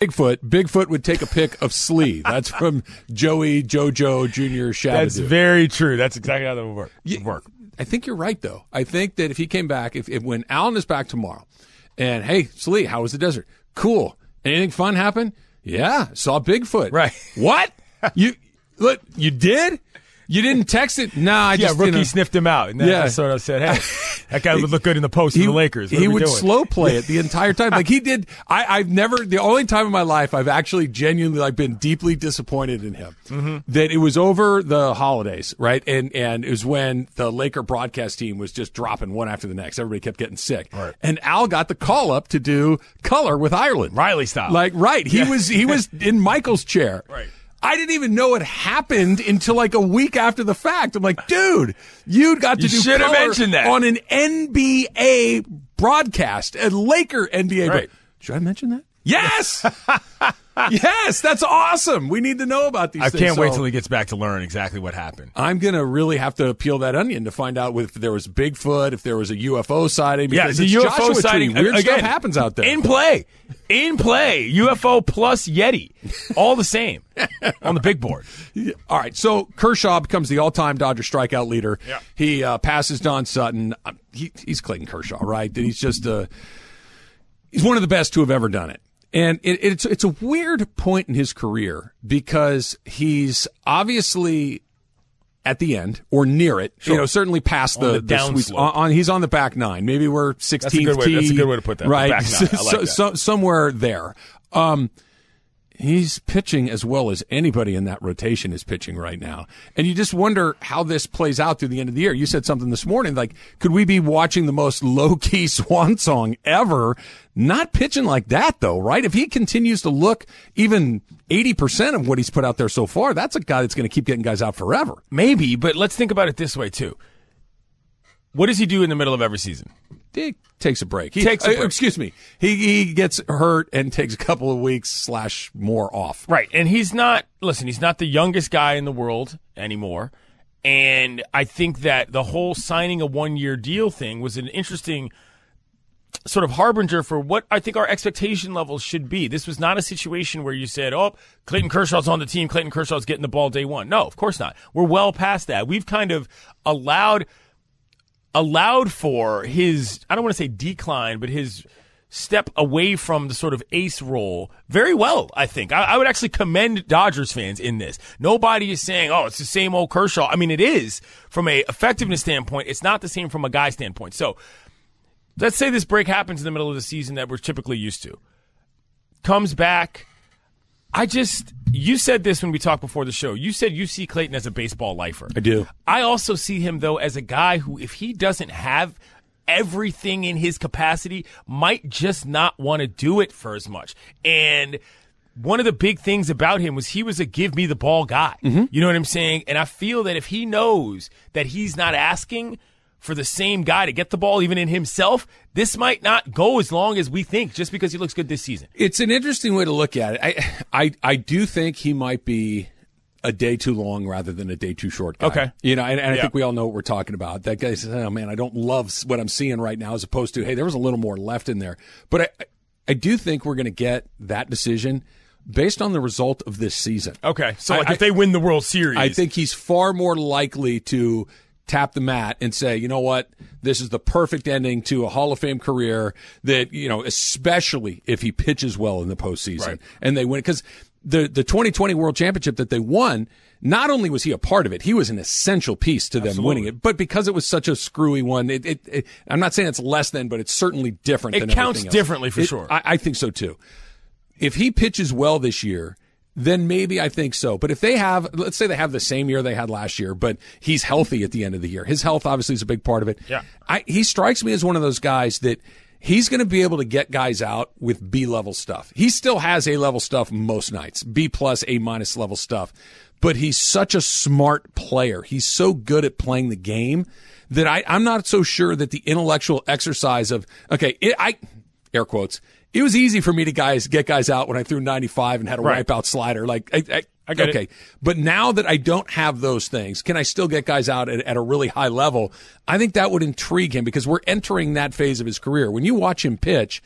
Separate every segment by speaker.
Speaker 1: Bigfoot, Bigfoot would take a pic of Slee. That's from Joey Jojo Jr. Shabadoo.
Speaker 2: That's very true. That's exactly how that would work.
Speaker 1: Yeah,
Speaker 2: work.
Speaker 1: I think you're right, though. I think that if he came back, if, if when Allen is back tomorrow, and hey, Slee, how was the desert? Cool. Anything fun happen? Yeah, saw Bigfoot.
Speaker 2: Right.
Speaker 1: What? you look? You did? You didn't text it? No, I
Speaker 2: Yeah,
Speaker 1: just
Speaker 2: rookie
Speaker 1: you know,
Speaker 2: sniffed him out, and then
Speaker 1: Yeah.
Speaker 2: I sort of said, "Hey, that guy would look good in the post for the Lakers." What
Speaker 1: he would
Speaker 2: doing?
Speaker 1: slow play it the entire time. Like he did. I, I've never. The only time in my life I've actually genuinely like been deeply disappointed in him.
Speaker 2: Mm-hmm.
Speaker 1: That it was over the holidays, right? And and it was when the Laker broadcast team was just dropping one after the next. Everybody kept getting sick.
Speaker 2: Right.
Speaker 1: And Al got the call up to do color with Ireland,
Speaker 2: Riley style.
Speaker 1: Like right, he
Speaker 2: Yeah.
Speaker 1: was he was in Michael's chair.
Speaker 2: Right.
Speaker 1: I didn't even know it happened until like a week after the fact. I'm like, dude, you got to
Speaker 2: You
Speaker 1: do color
Speaker 2: mentioned that.
Speaker 1: on an NBA broadcast, a Laker NBA.
Speaker 2: Right.
Speaker 1: Should I mention that? Yes, yes, that's awesome. We need to know about these.
Speaker 2: I
Speaker 1: things.
Speaker 2: can't wait
Speaker 1: So
Speaker 2: till he gets back to learn exactly what happened.
Speaker 1: I'm gonna really have to peel that onion to find out if there was Bigfoot, if there was a UFO sighting.
Speaker 2: Yeah,
Speaker 1: because
Speaker 2: the
Speaker 1: it's
Speaker 2: UFO
Speaker 1: Joshua Tree.
Speaker 2: sighting
Speaker 1: Weird
Speaker 2: again,
Speaker 1: stuff happens out there.
Speaker 2: in play, in play. UFO plus Yeti, all the same on the big board.
Speaker 1: All right, so Kershaw becomes the all-time Dodger strikeout leader.
Speaker 2: Yeah.
Speaker 1: He uh, passes Don Sutton. Uh, He, he's Clayton Kershaw, right? He's just uh, he's one of the best to have ever done it. And it, it's it's a weird point in his career because he's obviously at the end or near it. You know, certainly past
Speaker 2: On
Speaker 1: the,
Speaker 2: the
Speaker 1: sweet- on, on he's on the back nine. Maybe we're 16th
Speaker 2: good way-
Speaker 1: tee.
Speaker 2: that's a good way to put that, the
Speaker 1: Right,
Speaker 2: back nine. I like
Speaker 1: So-
Speaker 2: that.
Speaker 1: so- somewhere there. Um, he's pitching as well as anybody in that rotation is pitching right now. And you just wonder how this plays out through the end of the year. You said something this morning, like, could we be watching the most low key swan song ever? Not pitching like that though, right? If he continues to look even 80% of what he's put out there so far, that's a guy that's going to keep getting guys out forever.
Speaker 2: Maybe, but let's think about it this way too. What does he do in the middle of every season?
Speaker 1: He takes a break. He
Speaker 2: Takes a
Speaker 1: uh, excuse me. He, he gets hurt and takes a couple of weeks slash more off.
Speaker 2: Right. And he's not, listen, he's not the youngest guy in the world anymore. And I think that the whole signing a one year deal thing was an interesting sort of harbinger for what I think our expectation levels should be. This was not a situation where you said, oh, Clayton Kershaw's on the team. Clayton Kershaw's getting the ball day one. No, of course not. We're well past that. We've kind of allowed allowed for his I don't want to say decline, but his step away from the sort of ace role very well, I think. I, I would actually commend Dodgers fans in this. Nobody is saying, oh, it's the same old Kershaw. I mean, it is from a effectiveness standpoint. It's not the same from a guy standpoint. So let's say this break happens in the middle of the season that we're typically used to. Comes back. I just, you said this when we talked before the show. You said you see Clayton as a baseball lifer.
Speaker 1: I do.
Speaker 2: I also see him though as a guy who, if he doesn't have everything in his capacity, might just not want to do it for as much. And one of the big things about him was he was a give me the ball guy. Mm-hmm. You know what I'm saying? And I feel that if he knows that he's not asking for the same guy to get the ball, even in himself, this might not go as long as we think just because he looks good this season.
Speaker 1: It's an interesting way to look at it. I, I, I do think he might be a day too long rather than a day too short. Guy.
Speaker 2: Okay.
Speaker 1: you know, and, and I think we all know what we're talking about. That guy says, "Oh man, I don't love what I'm seeing right now," as opposed to, "Hey, there was a little more left in there." But I, I do think we're going to get that decision based on the result of this season.
Speaker 2: Okay. So like
Speaker 1: I-
Speaker 2: if they win the World Series,
Speaker 1: I think he's far more likely to tap the mat and say, you know what, this is the perfect ending to a Hall of Fame career that, you know, especially if he pitches well in the postseason
Speaker 2: Right.
Speaker 1: and they win. Because the, the 2020 World Championship that they won, not only was he a part of it, he was an essential piece to them winning it. But because it was such a screwy one, it, it, it I'm not saying it's less than, but it's certainly different
Speaker 2: It
Speaker 1: than
Speaker 2: counts differently for sure.
Speaker 1: I, I think so too if he pitches well this year, then maybe I think so. But if they have, let's say they have the same year they had last year, but he's healthy at the end of the year. His health obviously is a big part of it.
Speaker 2: Yeah.
Speaker 1: I, he strikes me as one of those guys that he's going to be able to get guys out with B level stuff. He still has A level stuff most nights, B plus, A minus level stuff, but he's such a smart player. He's so good at playing the game that I, I'm not so sure that the intellectual exercise of, okay, it, I, air quotes, it was easy for me to guys get guys out when I threw 95 and had a
Speaker 2: Right.
Speaker 1: wipeout slider. Like, I, I,
Speaker 2: I get it.
Speaker 1: okay. But now that I don't have those things, can I still get guys out at, at a really high level? I think that would intrigue him because we're entering that phase of his career. When you watch him pitch,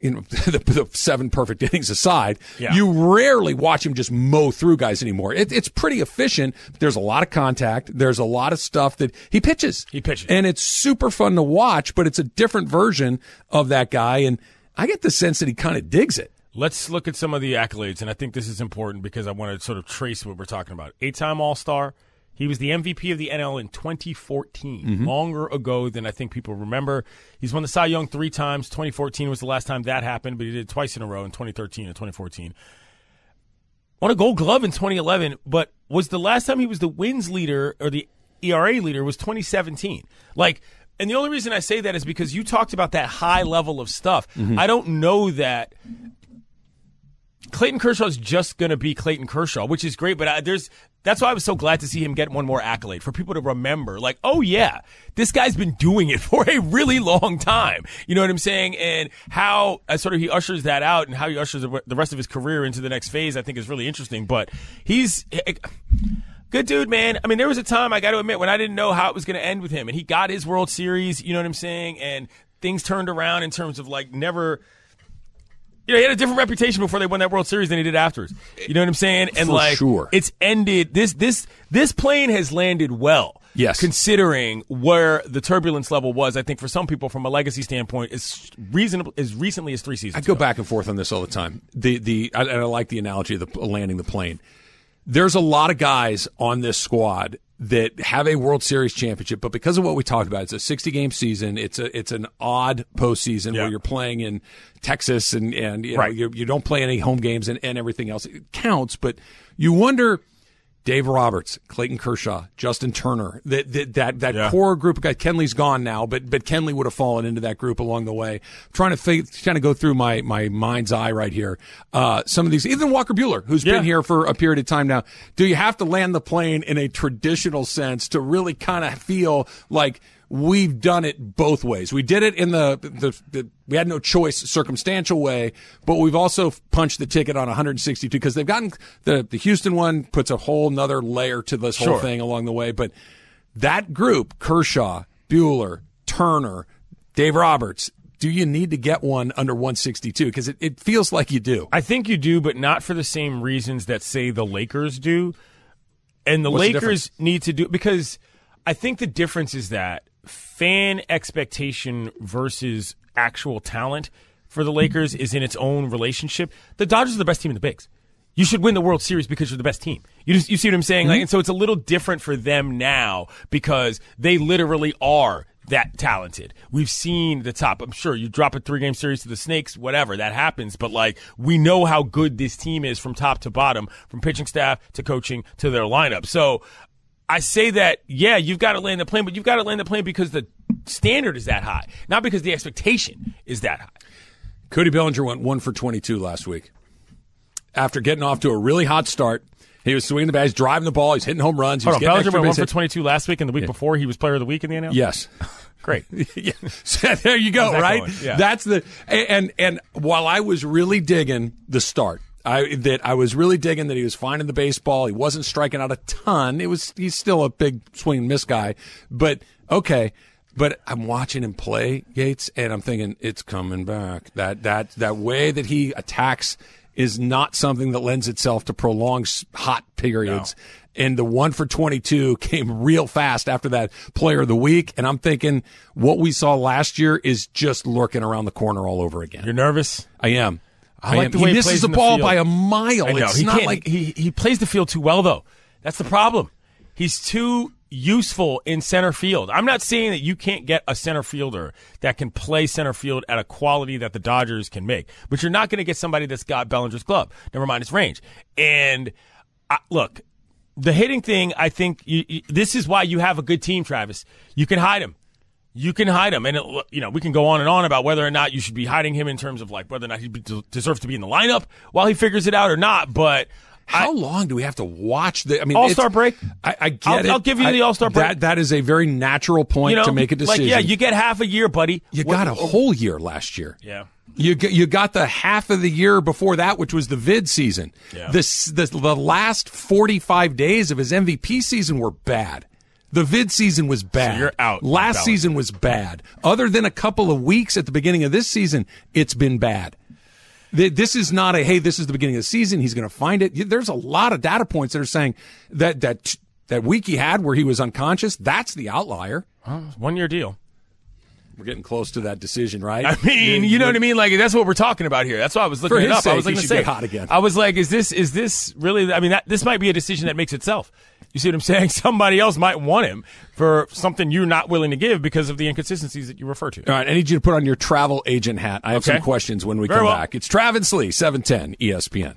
Speaker 1: you know, the, the seven perfect innings aside,
Speaker 2: Yeah.
Speaker 1: you rarely watch him just mow through guys anymore. It, it's pretty efficient. There's a lot of contact. There's a lot of stuff that he pitches.
Speaker 2: He pitches.
Speaker 1: And it's super fun to watch, but it's a different version of that guy. And I get the sense that he kind of digs it.
Speaker 2: Let's look at some of the accolades, and I think this is important because I want to sort of trace what we're talking about. Eight time All Star. He was the MVP of the NL in 2014, mm-hmm. longer ago than I think people remember. He's won the Cy Young three times. 2014 was the last time that happened, but he did it twice in a row in 2013 and 2014. Won a gold glove in 2011, but was the last time he was the wins leader or the ERA leader was 2017. Like, and the only reason I say that is because you talked about that high level of stuff. Mm-hmm. I don't know that Clayton Kershaw is just going to be Clayton Kershaw, which is great. But I, there's that's why I was so glad to see him get one more accolade for people to remember. Like, oh yeah, this guy's been doing it for a really long time. You know what I'm saying? And how uh, sort of he ushers that out and how he ushers the the rest of his career into the next phase, I think is really interesting. But he's. Eh, eh, Good dude, man. I mean, there was a time I got to admit when I didn't know how it was going to end with him, and he got his World Series. You know what I'm saying? And things turned around in terms of like never. You know, he had a different reputation before they won that World Series than he did afterwards. You know what I'm saying? And
Speaker 1: For
Speaker 2: like,
Speaker 1: sure.
Speaker 2: it's ended. This this this plane has landed well.
Speaker 1: Yes.
Speaker 2: considering where the turbulence level was, I think for some people, from a legacy standpoint, is reasonable as recently as three seasons.
Speaker 1: I go
Speaker 2: ago.
Speaker 1: back and forth on this all the time. The the I, and I like the analogy of the landing the plane. There's a lot of guys on this squad that have a World Series championship, but because of what we talked about, it's a 60 game season. It's a it's an odd postseason
Speaker 2: Yeah.
Speaker 1: where you're playing in Texas and and you know
Speaker 2: Right.
Speaker 1: you, you don't play any home games and, and everything else. It counts, but you wonder. Dave Roberts, Clayton Kershaw, Justin Turner, that that that, that
Speaker 2: Yeah.
Speaker 1: core group of guys. Kenley's gone now, but but Kenley would have fallen into that group along the way. I'm trying to fig- trying to go through my my mind's eye right here. Uh, some of these, even Walker Buehler, who's
Speaker 2: Yeah.
Speaker 1: been here for a period of time now. Do you have to land the plane in a traditional sense to really kind of feel like? We've done it both ways. We did it in the, the, the we had no choice circumstantial way, but we've also punched the ticket on 162 because they've gotten the the Houston one puts a whole nother layer to this whole thing along the way. But that group, Kershaw, Buehler, Turner, Dave Roberts, do you need to get one under 162? Because it, it feels like you do.
Speaker 2: I think you do, but not for the same reasons that say the Lakers do. And the
Speaker 1: What's
Speaker 2: Lakers
Speaker 1: difference?
Speaker 2: need to do because I think the difference is that fan expectation versus actual talent for the Lakers is in its own relationship. The Dodgers are the best team in the bigs. You should win the World Series because you're the best team. You just, you see what I'm saying? Like, mhm. and so it's a little different for them now because they literally are that talented. We've seen the top. I'm sure you drop a three game series to the Snakes, whatever, that happens. But like, we know how good this team is from top to bottom, from pitching staff to coaching to their lineup. So I say that, yeah, you've got to land the plane, but you've got to land the plane because the standard is that high, not because the expectation is that high.
Speaker 1: Cody Bellinger went one for 22 last week. After getting off to a really hot start, he was swinging the bat, he's driving the ball, he's hitting home runs. He was
Speaker 2: on, Bellinger went one for 22 last week, and the week before he was player of the week in the NL?
Speaker 1: Yes.
Speaker 2: Great.
Speaker 1: yeah. So there you go,
Speaker 2: How's
Speaker 1: right?
Speaker 2: Yeah.
Speaker 1: That's the and and while I was really digging the start, I that I was really digging that he was finding the baseball. He wasn't striking out a ton. It was he's still a big swing and miss guy, but okay. But I'm watching him play Gates, and I'm thinking it's coming back. That that that way that he attacks is not something that lends itself to prolonged hot periods. And the one for 22 came real fast after that player of the week. And I'm thinking what we saw last year is just lurking around the corner all over again.
Speaker 2: You're nervous?
Speaker 1: I am. I,
Speaker 2: like
Speaker 1: am.
Speaker 2: the
Speaker 1: he
Speaker 2: way he
Speaker 1: misses the
Speaker 2: the
Speaker 1: ball
Speaker 2: field.
Speaker 1: by a mile.
Speaker 2: I know.
Speaker 1: It's
Speaker 2: he
Speaker 1: not like
Speaker 2: he, he plays the field too well, though. That's the problem. He's too useful in center field. I'm not saying that you can't get a center fielder that can play center field at a quality that the Dodgers can make, but you're not going to get somebody that's got Bellinger's glove. Never mind his range. And I, look, the hitting thing, I think you, you, this is why you have a good team, Travis. You can hide him. You can hide him, and it, you know we can go on and on about whether or not you should be hiding him in terms of like whether or not he deserves to be in the lineup while he figures it out or not. But
Speaker 1: How long do we have to watch the? I mean,
Speaker 2: All-Star break?
Speaker 1: I, I get
Speaker 2: I'll-
Speaker 1: it.
Speaker 2: I'll give you
Speaker 1: I-
Speaker 2: the All-Star break.
Speaker 1: That that is a very natural point
Speaker 2: you know
Speaker 1: to make a decision.
Speaker 2: Like, yeah, you get half a year, buddy.
Speaker 1: You
Speaker 2: What-
Speaker 1: got a whole year last year.
Speaker 2: Yeah.
Speaker 1: You you got the half of the year before that, which was the vid season.
Speaker 2: Yeah.
Speaker 1: This the, the last forty five days of his MVP season were bad. The vid season was bad.
Speaker 2: you're out.
Speaker 1: Last season was bad. Other than a couple of weeks at the beginning of this season, it's been bad. This is not a hey. This is the beginning of the season. He's going to find it. There's a lot of data points that are saying that that that week he had where he was unconscious. That's the outlier.
Speaker 2: One year deal.
Speaker 1: We're getting close to that decision, right?
Speaker 2: I mean, you know what I mean? Like that's what we're talking about here. That's why I was looking
Speaker 1: For
Speaker 2: it
Speaker 1: his
Speaker 2: up. I
Speaker 1: sake,
Speaker 2: was like,
Speaker 1: he
Speaker 2: gonna
Speaker 1: should
Speaker 2: say,
Speaker 1: get hot again.
Speaker 2: I was like, is this is this really? I mean, that, this might be a decision that makes itself. You see what I'm saying? Somebody else might want him for something you're not willing to give because of the inconsistencies that you refer to.
Speaker 1: All right, I need you to put on your travel agent hat. I have
Speaker 2: Okay.
Speaker 1: some questions when we
Speaker 2: Very
Speaker 1: come
Speaker 2: well.
Speaker 1: back. It's Travis Lee, E 710 ESPN.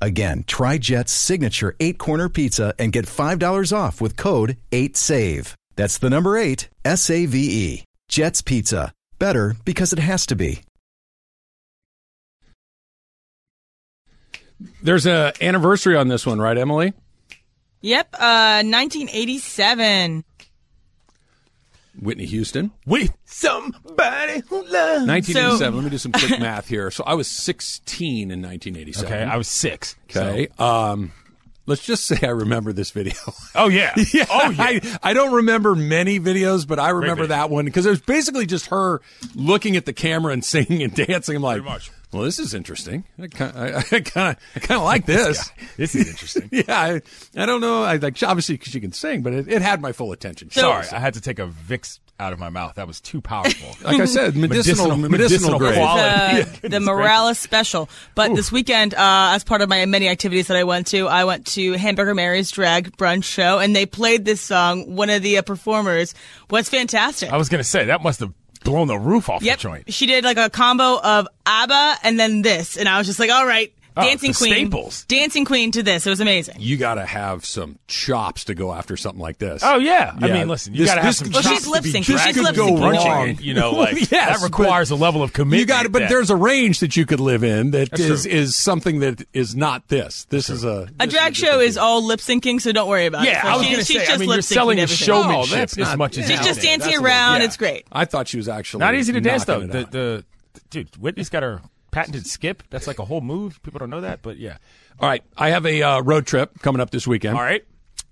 Speaker 3: Again, try Jet's signature eight corner pizza and get $5 off with code 8SAVE. That's the number eight, S A V E. Jet's Pizza. Better because it has to be.
Speaker 1: There's a anniversary on this one, right, Emily?
Speaker 4: Yep, uh, 1987.
Speaker 1: Whitney Houston.
Speaker 2: With somebody who loves.
Speaker 1: 1987. Let me do some quick math here. So I was 16 in 1987.
Speaker 2: Okay, I was six.
Speaker 1: Okay. Um, let's just say I remember this video.
Speaker 2: Oh yeah.
Speaker 1: yeah,
Speaker 2: Oh yeah.
Speaker 1: I, I don't remember many videos, but I remember that one because it was basically just her looking at the camera and singing and dancing. I'm like,
Speaker 2: Pretty much.
Speaker 1: Well, this is interesting. I kind of, I kind of, I kind of like this.
Speaker 2: this is interesting.
Speaker 1: yeah, I, I don't know. I like obviously because she can sing, but it, it had my full attention.
Speaker 2: Sorry, I had to take a Vicks out of my mouth. That was too powerful.
Speaker 1: like I said, medicinal, medicinal,
Speaker 2: medicinal
Speaker 1: grade.
Speaker 2: quality.
Speaker 4: The, the Morales special. But this weekend, uh, as part of my many activities that I went to, I went to Hamburger Mary's drag brunch show, and they played this song. One of the uh, performers was fantastic.
Speaker 2: I was gonna say that must have blown the roof off
Speaker 4: Yep,
Speaker 2: the joint.
Speaker 4: she did like a combo of ABBA and then this, and I was just like, all right,
Speaker 2: Oh,
Speaker 4: dancing
Speaker 2: the
Speaker 4: queen,
Speaker 2: staples.
Speaker 4: dancing queen to this. It was amazing.
Speaker 1: You got to have some chops to go after something like this.
Speaker 2: Oh yeah. I mean, listen, you
Speaker 1: This-
Speaker 2: gotta have
Speaker 1: this-
Speaker 2: some.
Speaker 4: Well,
Speaker 2: chops
Speaker 4: she's lip syncing.
Speaker 2: dragging
Speaker 4: She's
Speaker 2: and
Speaker 4: lip syncing.
Speaker 1: wrong.
Speaker 2: You know, like
Speaker 1: Yes,
Speaker 2: that requires a level of commitment.
Speaker 1: You got it, but
Speaker 2: that-
Speaker 1: there's a range that you could live in that
Speaker 2: That's
Speaker 1: is
Speaker 2: true.
Speaker 1: is something that is not this. This is a
Speaker 4: A
Speaker 1: this
Speaker 4: drag
Speaker 1: is
Speaker 4: show is all lip syncing, so don't worry about
Speaker 2: Yeah,
Speaker 4: it. So
Speaker 2: I was
Speaker 4: she-
Speaker 2: gonna
Speaker 4: she's
Speaker 2: say.
Speaker 4: just
Speaker 2: I mean, you're
Speaker 4: lip-syncing
Speaker 2: selling the showmanship
Speaker 1: Oh,
Speaker 2: as much as
Speaker 1: She's
Speaker 4: She's just dancing
Speaker 1: that's a little-
Speaker 4: around. It's great.
Speaker 1: I thought she was actually
Speaker 2: not easy to dance though.
Speaker 1: knocking
Speaker 2: The,
Speaker 1: it out.
Speaker 2: the dude, Whitney's got her patented skip. That's like a whole move. People don't know that, but yeah.
Speaker 1: All right, I have a uh, road trip coming up this weekend.
Speaker 2: All right,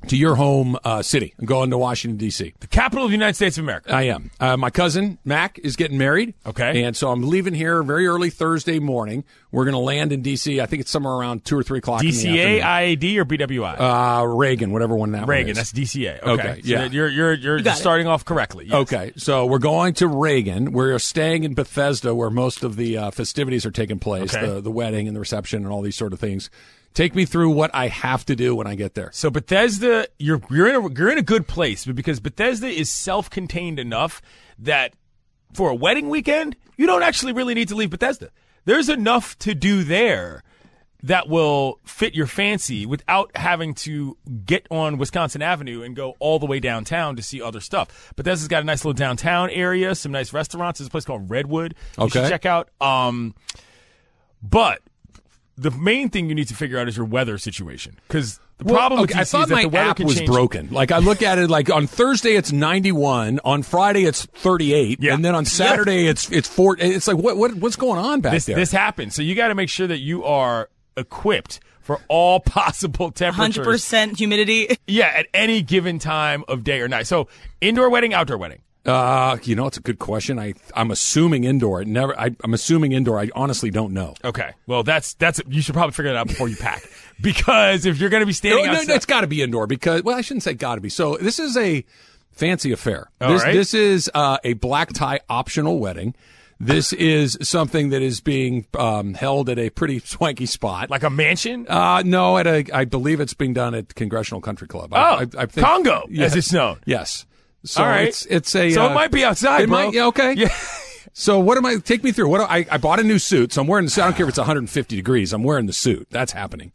Speaker 1: to your home uh, city. I'm going to Washington D.C.
Speaker 2: the capital of the United States of America.
Speaker 1: I am. Uh, my cousin Mac is getting married.
Speaker 2: Okay.
Speaker 1: and so I'm leaving here very early Thursday morning. We're going to land in D.C. I think it's somewhere around two or three o'clock. in the
Speaker 2: DCA. IAD, or BWI?
Speaker 1: uh, Reagan, whatever one that
Speaker 2: Reagan.
Speaker 1: one is.
Speaker 2: That's DCA. Okay.
Speaker 1: Okay,
Speaker 2: So
Speaker 1: yeah.
Speaker 2: you're you're you're
Speaker 4: got it.
Speaker 2: starting off correctly. Yes.
Speaker 1: Okay, so we're going to Reagan. We're staying in Bethesda, where most of the uh, festivities are taking place,
Speaker 2: Okay.
Speaker 1: the the wedding and the reception and all these sort of things. Take me through what I have to do when I get there.
Speaker 2: So Bethesda, you're you're in a you're in a good place, but because Bethesda is self-contained enough that for a wedding weekend, you don't actually really need to leave Bethesda. There's enough to do there that will fit your fancy without having to get on Wisconsin Avenue and go all the way downtown to see other stuff. Bethesda's got a nice little downtown area, some nice restaurants. There's a place called Redwood. You should check out. Um, but the main thing you need to figure out is your weather situation because the problem with
Speaker 1: okay, I thought
Speaker 2: is that
Speaker 1: my
Speaker 2: the weather
Speaker 1: app was
Speaker 2: change.
Speaker 1: broken. Like I look at it, like on Thursday it's 91, on Friday it's 38,
Speaker 2: Yeah.
Speaker 1: and then on Saturday it's it's four. It's like what what what's going on back
Speaker 2: This
Speaker 1: there?
Speaker 2: this happens, so you got to make sure that you are equipped for all possible temperatures.
Speaker 4: 100% humidity.
Speaker 2: Yeah, at any given time of day or night. So indoor wedding, outdoor wedding.
Speaker 1: Uh, you know, it's a good question. I I'm assuming indoor. It never. I, I'm assuming indoor. I honestly don't know.
Speaker 2: Okay, well that's that's you should probably figure that out before you pack because if you're going to be standing
Speaker 1: no,
Speaker 2: outside,
Speaker 1: no, it's got to be indoor because well, I shouldn't say got to be. So this is a fancy affair.
Speaker 2: All
Speaker 1: this,
Speaker 2: right.
Speaker 1: this is uh, a black tie optional wedding. This is something that is being um, held at a pretty swanky spot.
Speaker 2: Like a mansion?
Speaker 1: Uh, no, at a, I believe it's being done at Congressional Country Club.
Speaker 2: Oh,
Speaker 1: I, I, think,
Speaker 2: Congo,
Speaker 1: Yeah.
Speaker 2: as it's known.
Speaker 1: Yes. So
Speaker 2: All right.
Speaker 1: it's it's a
Speaker 2: So it
Speaker 1: uh,
Speaker 2: might be outside,
Speaker 1: It
Speaker 2: bro.
Speaker 1: might, yeah, okay.
Speaker 2: Yeah.
Speaker 1: So what am I? Take me through. What do I? I bought a new suit, so I'm wearing the suit. I don't care if it's 150 degrees. I'm wearing the suit. That's happening.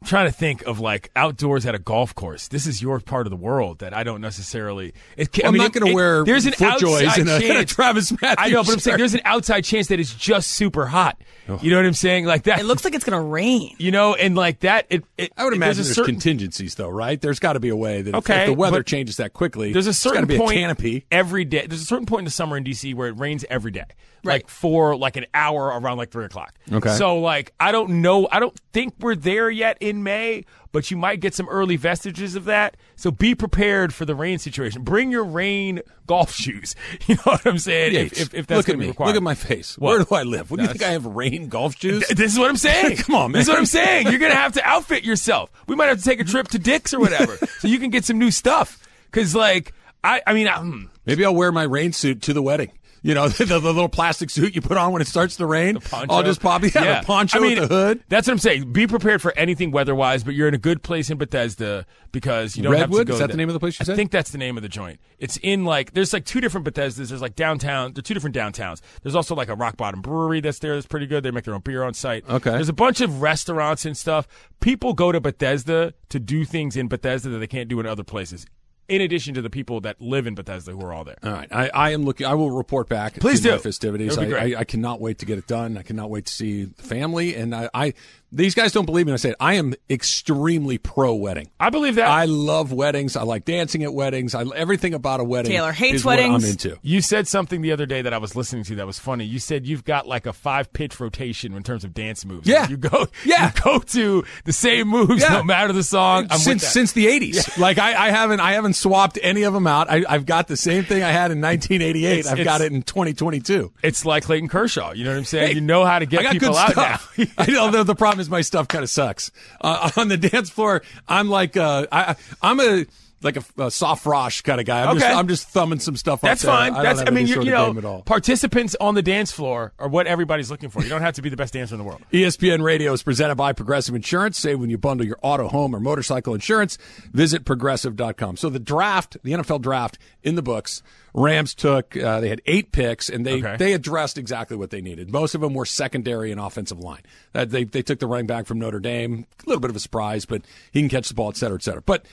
Speaker 2: I'm trying to think of like outdoors at a golf course. This is your part of the world that I don't necessarily. It, ca- I
Speaker 1: I'm not going to wear
Speaker 2: there's an
Speaker 1: FootJoys
Speaker 2: outside
Speaker 1: in a, in a
Speaker 2: chance.
Speaker 1: Travis Matthews.
Speaker 2: I know, but I'm saying there's an outside chance that it's just super hot.
Speaker 1: Oh.
Speaker 2: You know what I'm saying? Like that.
Speaker 4: It looks like it's gonna rain.
Speaker 2: you know, and like that. It. it
Speaker 1: I would imagine
Speaker 2: a
Speaker 1: there's,
Speaker 2: certain,
Speaker 1: contingencies, though, right? There's got to be a way that if-
Speaker 2: Okay,
Speaker 1: if the weather changes that quickly,
Speaker 2: There's a certain
Speaker 1: got to be
Speaker 2: point
Speaker 1: a canopy.
Speaker 2: every day. There's a certain point in the summer in DC where it rains every day,
Speaker 4: Right.
Speaker 2: like for like an hour around like three o'clock.
Speaker 1: Okay.
Speaker 2: So like I don't know. I don't think we're there yet in May, but you might get some early vestiges of that. So be prepared for the rain situation. Bring your rain golf shoes. You know what I'm saying?
Speaker 1: Yeah,
Speaker 2: if, if, if that's
Speaker 1: look at me.
Speaker 2: required.
Speaker 1: Look at my face.
Speaker 2: What?
Speaker 1: Where do I live? What do you think I have rain golf shoes?
Speaker 2: Th- This is what I'm saying.
Speaker 1: Come on, man.
Speaker 2: This is what I'm saying. You're gonna have to outfit yourself. We might have to take a trip to Dick's or whatever, so you can get some new stuff. Because like I, I mean, um,
Speaker 1: Maybe I'll wear my rain suit to the wedding. You know, the, the little plastic suit you put on when it starts to rain. I'll just pop yeah, the poncho
Speaker 2: I mean,
Speaker 1: with the hood.
Speaker 2: That's what I'm saying. Be prepared for anything weather-wise, but you're in a good place in Bethesda because you don't have to go.
Speaker 1: Is that
Speaker 2: there.
Speaker 1: the name of the place you
Speaker 2: I
Speaker 1: said?
Speaker 2: think that's the name of the joint. It's in like there's like two different Bethesdas. There's like downtown. There's two different downtowns. There's also like a Rock Bottom Brewery that's there. That's pretty good. They make their own beer on site.
Speaker 1: Okay.
Speaker 2: There's a bunch of restaurants and stuff. People go to Bethesda to do things in Bethesda that they can't do in other places. In addition to the people that live in Bethesda who are all there.
Speaker 1: All right, I, I am looking. I will report back.
Speaker 2: Please do.
Speaker 1: festivities. I. I, I cannot wait to get it done. I cannot wait to see the family. And I, I these guys don't believe me. when I say it. I am extremely pro wedding.
Speaker 2: I believe that.
Speaker 1: I love weddings. I like dancing at weddings. I everything about a wedding.
Speaker 4: Taylor hates
Speaker 1: is what
Speaker 4: weddings.
Speaker 1: I'm into.
Speaker 2: You said something the other day that I was listening to that was funny. You said you've got like a five pitch rotation in terms of dance moves.
Speaker 1: Yeah.
Speaker 2: You go
Speaker 1: Yeah.
Speaker 2: you go to the same moves
Speaker 1: Yeah.
Speaker 2: no matter the song. I'm
Speaker 1: since since the 80s. Like I, I haven't I haven't swapped any of them out. I, I've got the same thing I had in 1988.
Speaker 2: It's-
Speaker 1: I've got it in 2022.
Speaker 2: it's like Clayton Kershaw. You know what I'm saying?
Speaker 1: Hey,
Speaker 2: you know how to get
Speaker 1: I got
Speaker 2: people
Speaker 1: good
Speaker 2: out
Speaker 1: stuff.
Speaker 2: now.
Speaker 1: I know the, the problem is my stuff kind of sucks. Uh, on the dance floor, I'm like uh, I, I'm a like a, a soft frosh kind of guy. I'm
Speaker 2: Okay.
Speaker 1: just I'm just thumbing some stuff.
Speaker 2: That's
Speaker 1: there.
Speaker 2: fine.
Speaker 1: I
Speaker 2: That's I mean you, you know participants on the dance floor are what everybody's looking for. You don't have to be the best dancer in the world.
Speaker 1: ESPN Radio is presented by Progressive Insurance. Save when you bundle your auto, home, or motorcycle insurance. Visit progressive.com. So the draft, the NFL draft in the books, Rams took, uh, they had eight picks and they,
Speaker 2: Okay.
Speaker 1: they addressed exactly what they needed. Most of them were secondary and offensive line. Uh, they, they took the running back from Notre Dame. A little bit of a surprise, but he can catch the ball, et cetera, et cetera. But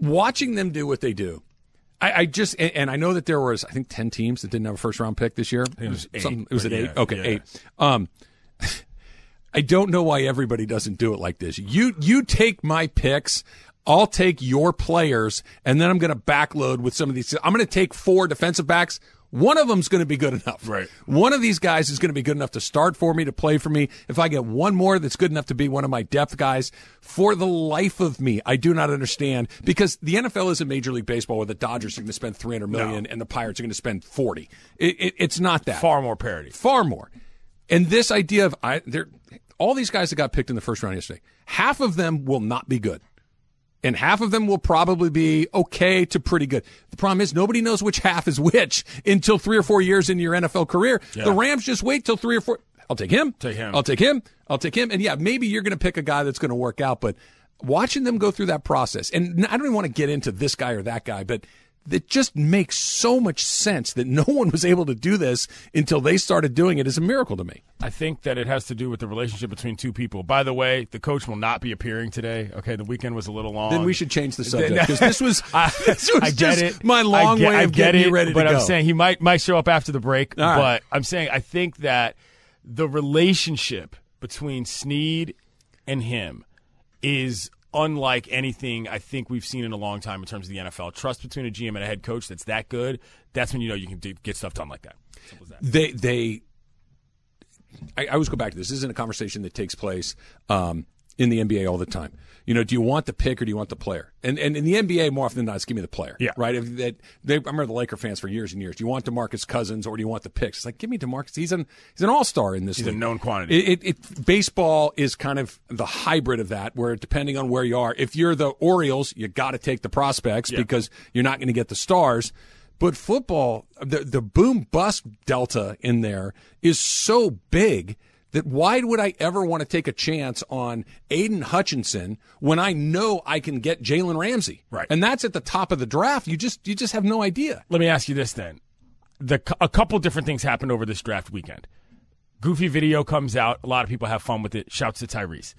Speaker 1: watching them do what they do, I, I just and, and I know that there was I think ten teams that didn't have a first round pick this year. It
Speaker 2: was eight,
Speaker 1: it was at eight. okay,
Speaker 2: yeah.
Speaker 1: eight. Um, I don't know why everybody doesn't do it like this. You you take my picks. I'll take your players, and then I'm going to backload with some of these. I'm going to take four defensive backs. One of them's going to be good enough.
Speaker 2: Right.
Speaker 1: One of these guys is going to be good enough to start for me, to play for me. If I get one more that's good enough to be one of my depth guys, for the life of me, I do not understand because the NFL isn't Major League Baseball where the Dodgers are going to spend 300 million and the Pirates are going to spend 40. It, it, it's not that
Speaker 2: Far more parity.
Speaker 1: far more. And this idea of I, there, all these guys that got picked in the first round yesterday, half of them will not be good, and half of them will probably be okay to pretty good. The problem is nobody knows which half is which until three or four years into your NFL career. The Rams just wait till three or four. I'll take him.
Speaker 2: Take him.
Speaker 1: I'll take him. I'll take him. And yeah, maybe you're going to pick a guy that's going to work out, but watching them go through that process, and I don't even want to get into this guy or that guy, but it just makes so much sense that no one was able to do this until they started doing it is a miracle to me.
Speaker 2: I think that it has to do with the relationship between two people. By the way, the coach will not be appearing today. Okay, the weekend was a little long.
Speaker 1: Then we should change the subject because this was,
Speaker 2: I,
Speaker 1: this was
Speaker 2: I get it.
Speaker 1: my long
Speaker 2: I get,
Speaker 1: way
Speaker 2: I
Speaker 1: of
Speaker 2: get
Speaker 1: getting
Speaker 2: it,
Speaker 1: ready
Speaker 2: but. I'm saying he might might show up after the break.
Speaker 1: All right.
Speaker 2: But I'm saying I think that the relationship between Snead and him is unlike anything I think we've seen in a long time in terms of the NFL. Trust between a GM and a head coach that's that good. That's when you know you can do, get stuff done like that. That.
Speaker 1: they they I, I always go back to this. This isn't a conversation that takes place um, in the NBA all the time. You know, do you want the pick or do you want the player? And and in the NBA, more often than not, it's give me the player.
Speaker 2: Yeah.
Speaker 1: Right. If that, they, I remember the Laker fans for years and years. Do you want Demarcus Cousins or do you want the picks? It's like give me Demarcus. He's an he's an all star in this.
Speaker 2: He's a known quantity.
Speaker 1: It, it, it baseball is kind of the hybrid of that, where depending on where you are, if you're the Orioles, you got to take the prospects because you're not going to get the stars. But football, the the boom bust delta in there is so big that why would I ever want to take a chance on Aidan Hutchinson when I know I can get Jalen Ramsey?
Speaker 2: Right.
Speaker 1: And that's at the top of the draft. You just you just have no idea.
Speaker 2: Let me ask you this then: the a couple different things happened over this draft weekend. Goofy video comes out. A lot of people have fun with it. Shouts to Tyrese.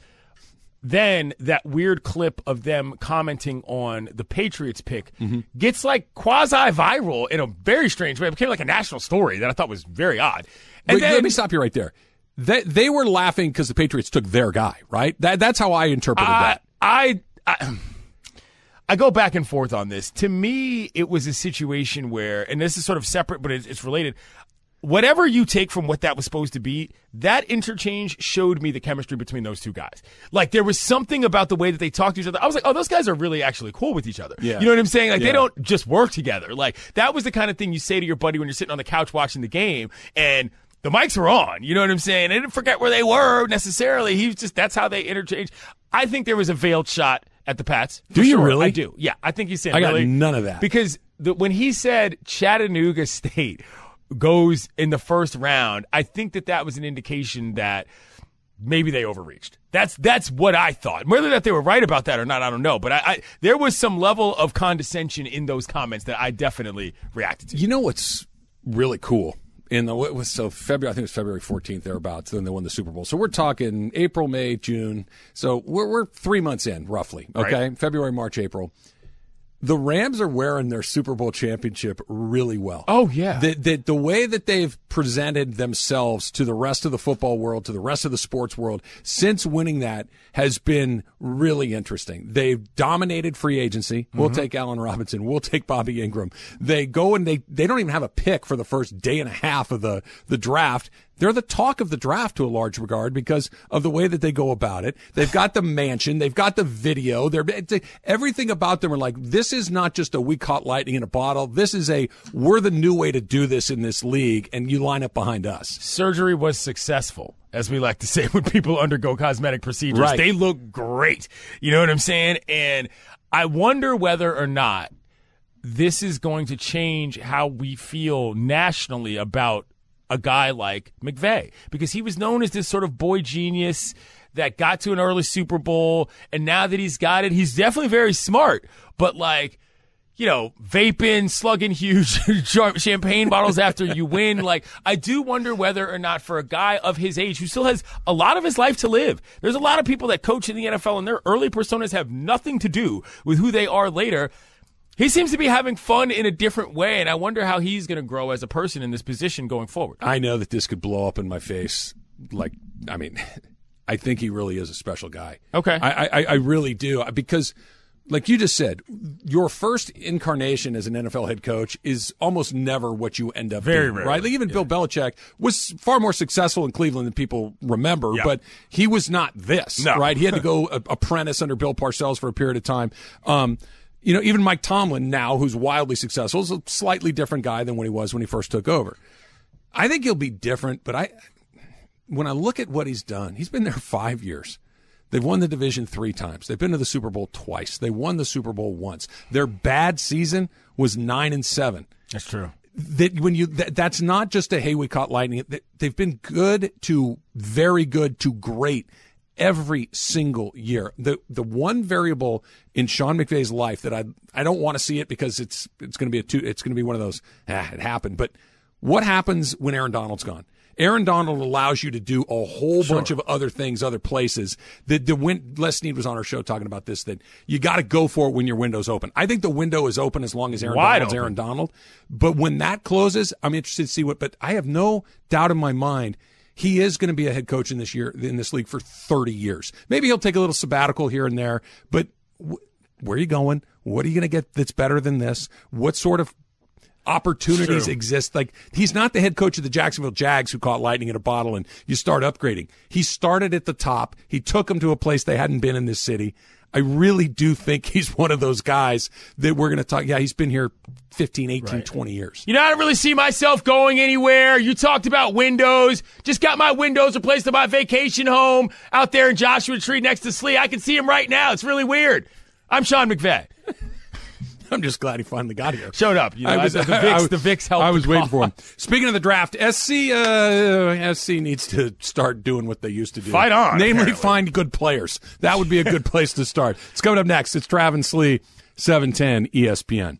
Speaker 2: Then that weird clip of them commenting on the Patriots pick mm-hmm. gets like quasi viral in a very strange way. It became like a national story that I thought was very odd. And
Speaker 1: Wait,
Speaker 2: then,
Speaker 1: let me stop you right there. They, they were laughing because the Patriots took their guy, right? That, that's how I interpreted
Speaker 2: I,
Speaker 1: that.
Speaker 2: I, I I go back and forth on this. To me, it was a situation where, and this is sort of separate, but it's, it's related. Whatever you take from what that was supposed to be, that interchange showed me the chemistry between those two guys. Like there was something about the way that they talked to each other. I was like, oh, those guys are really actually cool with each other.
Speaker 1: Yeah.
Speaker 2: You know what I'm saying? Like
Speaker 1: Yeah.
Speaker 2: they don't just work together. Like that was the kind of thing you say to your buddy when you're sitting on the couch watching the game and the mics were on. You know what I'm saying? I didn't forget where they were necessarily. He was just that's how they interchange. I think there was a veiled shot at the Pats.
Speaker 1: Do you
Speaker 2: sure.
Speaker 1: really?
Speaker 2: I do. Yeah, I think he's saying
Speaker 1: I got
Speaker 2: really.
Speaker 1: none of that.
Speaker 2: because the, when he said Chattanooga State goes in the first round, I think that that was an indication that maybe they overreached. That's that's what I thought. Whether that they were right about that or not, I don't know. But I, I there was some level of condescension in those comments that I definitely reacted to.
Speaker 1: You know what's really cool? In the what was so February, I think it was February 14th thereabouts. Then they won the Super Bowl. So we're talking April, May, June. So we're we're three months in roughly. Okay, February, March, April. The Rams are wearing their Super Bowl championship really well.
Speaker 2: Oh, yeah.
Speaker 1: the, the the way that they've presented themselves to the rest of the football world, to the rest of the sports world since winning that has been really interesting. They've dominated free agency. We'll mm-hmm. take Allen Robinson. We'll take Bobby Ingram. They go and they they don't even have a pick for the first day and a half of the the draft. They're the talk of the draft to a large regard because of the way that they go about it. They've got the mansion, they've got the video, they're everything about them are like this is not just a we caught lightning in a bottle. This is a we're the new way to do this in this league, and you line up behind us.
Speaker 2: surgery was successful, as we like to say when people undergo cosmetic procedures.
Speaker 1: Right.
Speaker 2: They look great. You know what I'm saying? And I wonder whether or not this is going to change how we feel nationally about a guy like McVay because he was known as this sort of boy genius that got to an early Super Bowl and now that he's got it he's definitely very smart but like you know, vaping, slugging huge champagne bottles after you win. Like, I do wonder whether or not for a guy of his age who still has a lot of his life to live, there's a lot of people that coach in the NFL and their early personas have nothing to do with who they are later. He seems to be having fun in a different way, and I wonder how he's going to grow as a person in this position going forward.
Speaker 1: I know that this could blow up in my face. Like, I mean, I think he really is a special guy.
Speaker 2: Okay.
Speaker 1: I, I, I really do because, like you just said, your first incarnation as an NFL head coach is almost never what you end up
Speaker 2: Very
Speaker 1: doing,
Speaker 2: rarely.
Speaker 1: right? Like even Bill Belichick was far more successful in Cleveland than people remember,
Speaker 2: Yeah.
Speaker 1: but he was not this,
Speaker 2: No.
Speaker 1: right? He had to go apprentice under Bill Parcells for a period of time. Um, you know, even Mike Tomlin now, who's wildly successful, is a slightly different guy than when he was when he first took over. I think he'll be different, but I when I look at what he's done, he's been there five years. They've won the division three times. They've been to the Super Bowl twice. They won the Super Bowl once. Their bad season was nine and seven.
Speaker 2: That's true.
Speaker 1: That when you that, that's not just a hey we caught lightning. They- They've been good to very good to great every single year. The the one variable in Sean McVay's life that I I don't want to see it because it's it's going to be a two it's going to be one of those ah it happened. But what happens when Aaron Donald's gone? Aaron Donald allows you to do a whole bunch of other things, other places. The the win, Les Snead was on our show talking about this. That you got to go for it when your window's open. I think the window is open as long as Aaron
Speaker 2: Wide
Speaker 1: Donald's
Speaker 2: open.
Speaker 1: Aaron Donald. But when that closes, I'm interested to see what. But I have no doubt in my mind he is going to be a head coach in this year in this league for 30 years. Maybe he'll take a little sabbatical here and there. But wh- where are you going? What are you going to get that's better than this? What sort of opportunities
Speaker 2: True.
Speaker 1: exist. Like he's not the head coach of the Jacksonville Jags who caught lightning in a bottle and you start upgrading. He started at the top. He took them to a place they hadn't been in this city. I really do think he's one of those guys that we're going to talk. Yeah, he's been here 15, 18, 20 years.
Speaker 2: You know, I don't really see myself going anywhere. You talked about windows. Just got my windows replaced at my vacation home out there in Joshua Tree next to Slee. I can see him right now. It's really weird. I'm Sean McVay.
Speaker 1: I'm just glad he finally got here.
Speaker 2: Showed up. You know,
Speaker 1: I was,
Speaker 2: the, the
Speaker 1: I-
Speaker 2: the Vicks helped.
Speaker 1: I was waiting for him. Speaking of the draft, SC uh, SC needs to start doing what they used to do.
Speaker 2: Fight on,
Speaker 1: Namely,
Speaker 2: apparently.
Speaker 1: find good players. That would be a good place to start. It's coming up next. It's Travis Lee, 710 ESPN.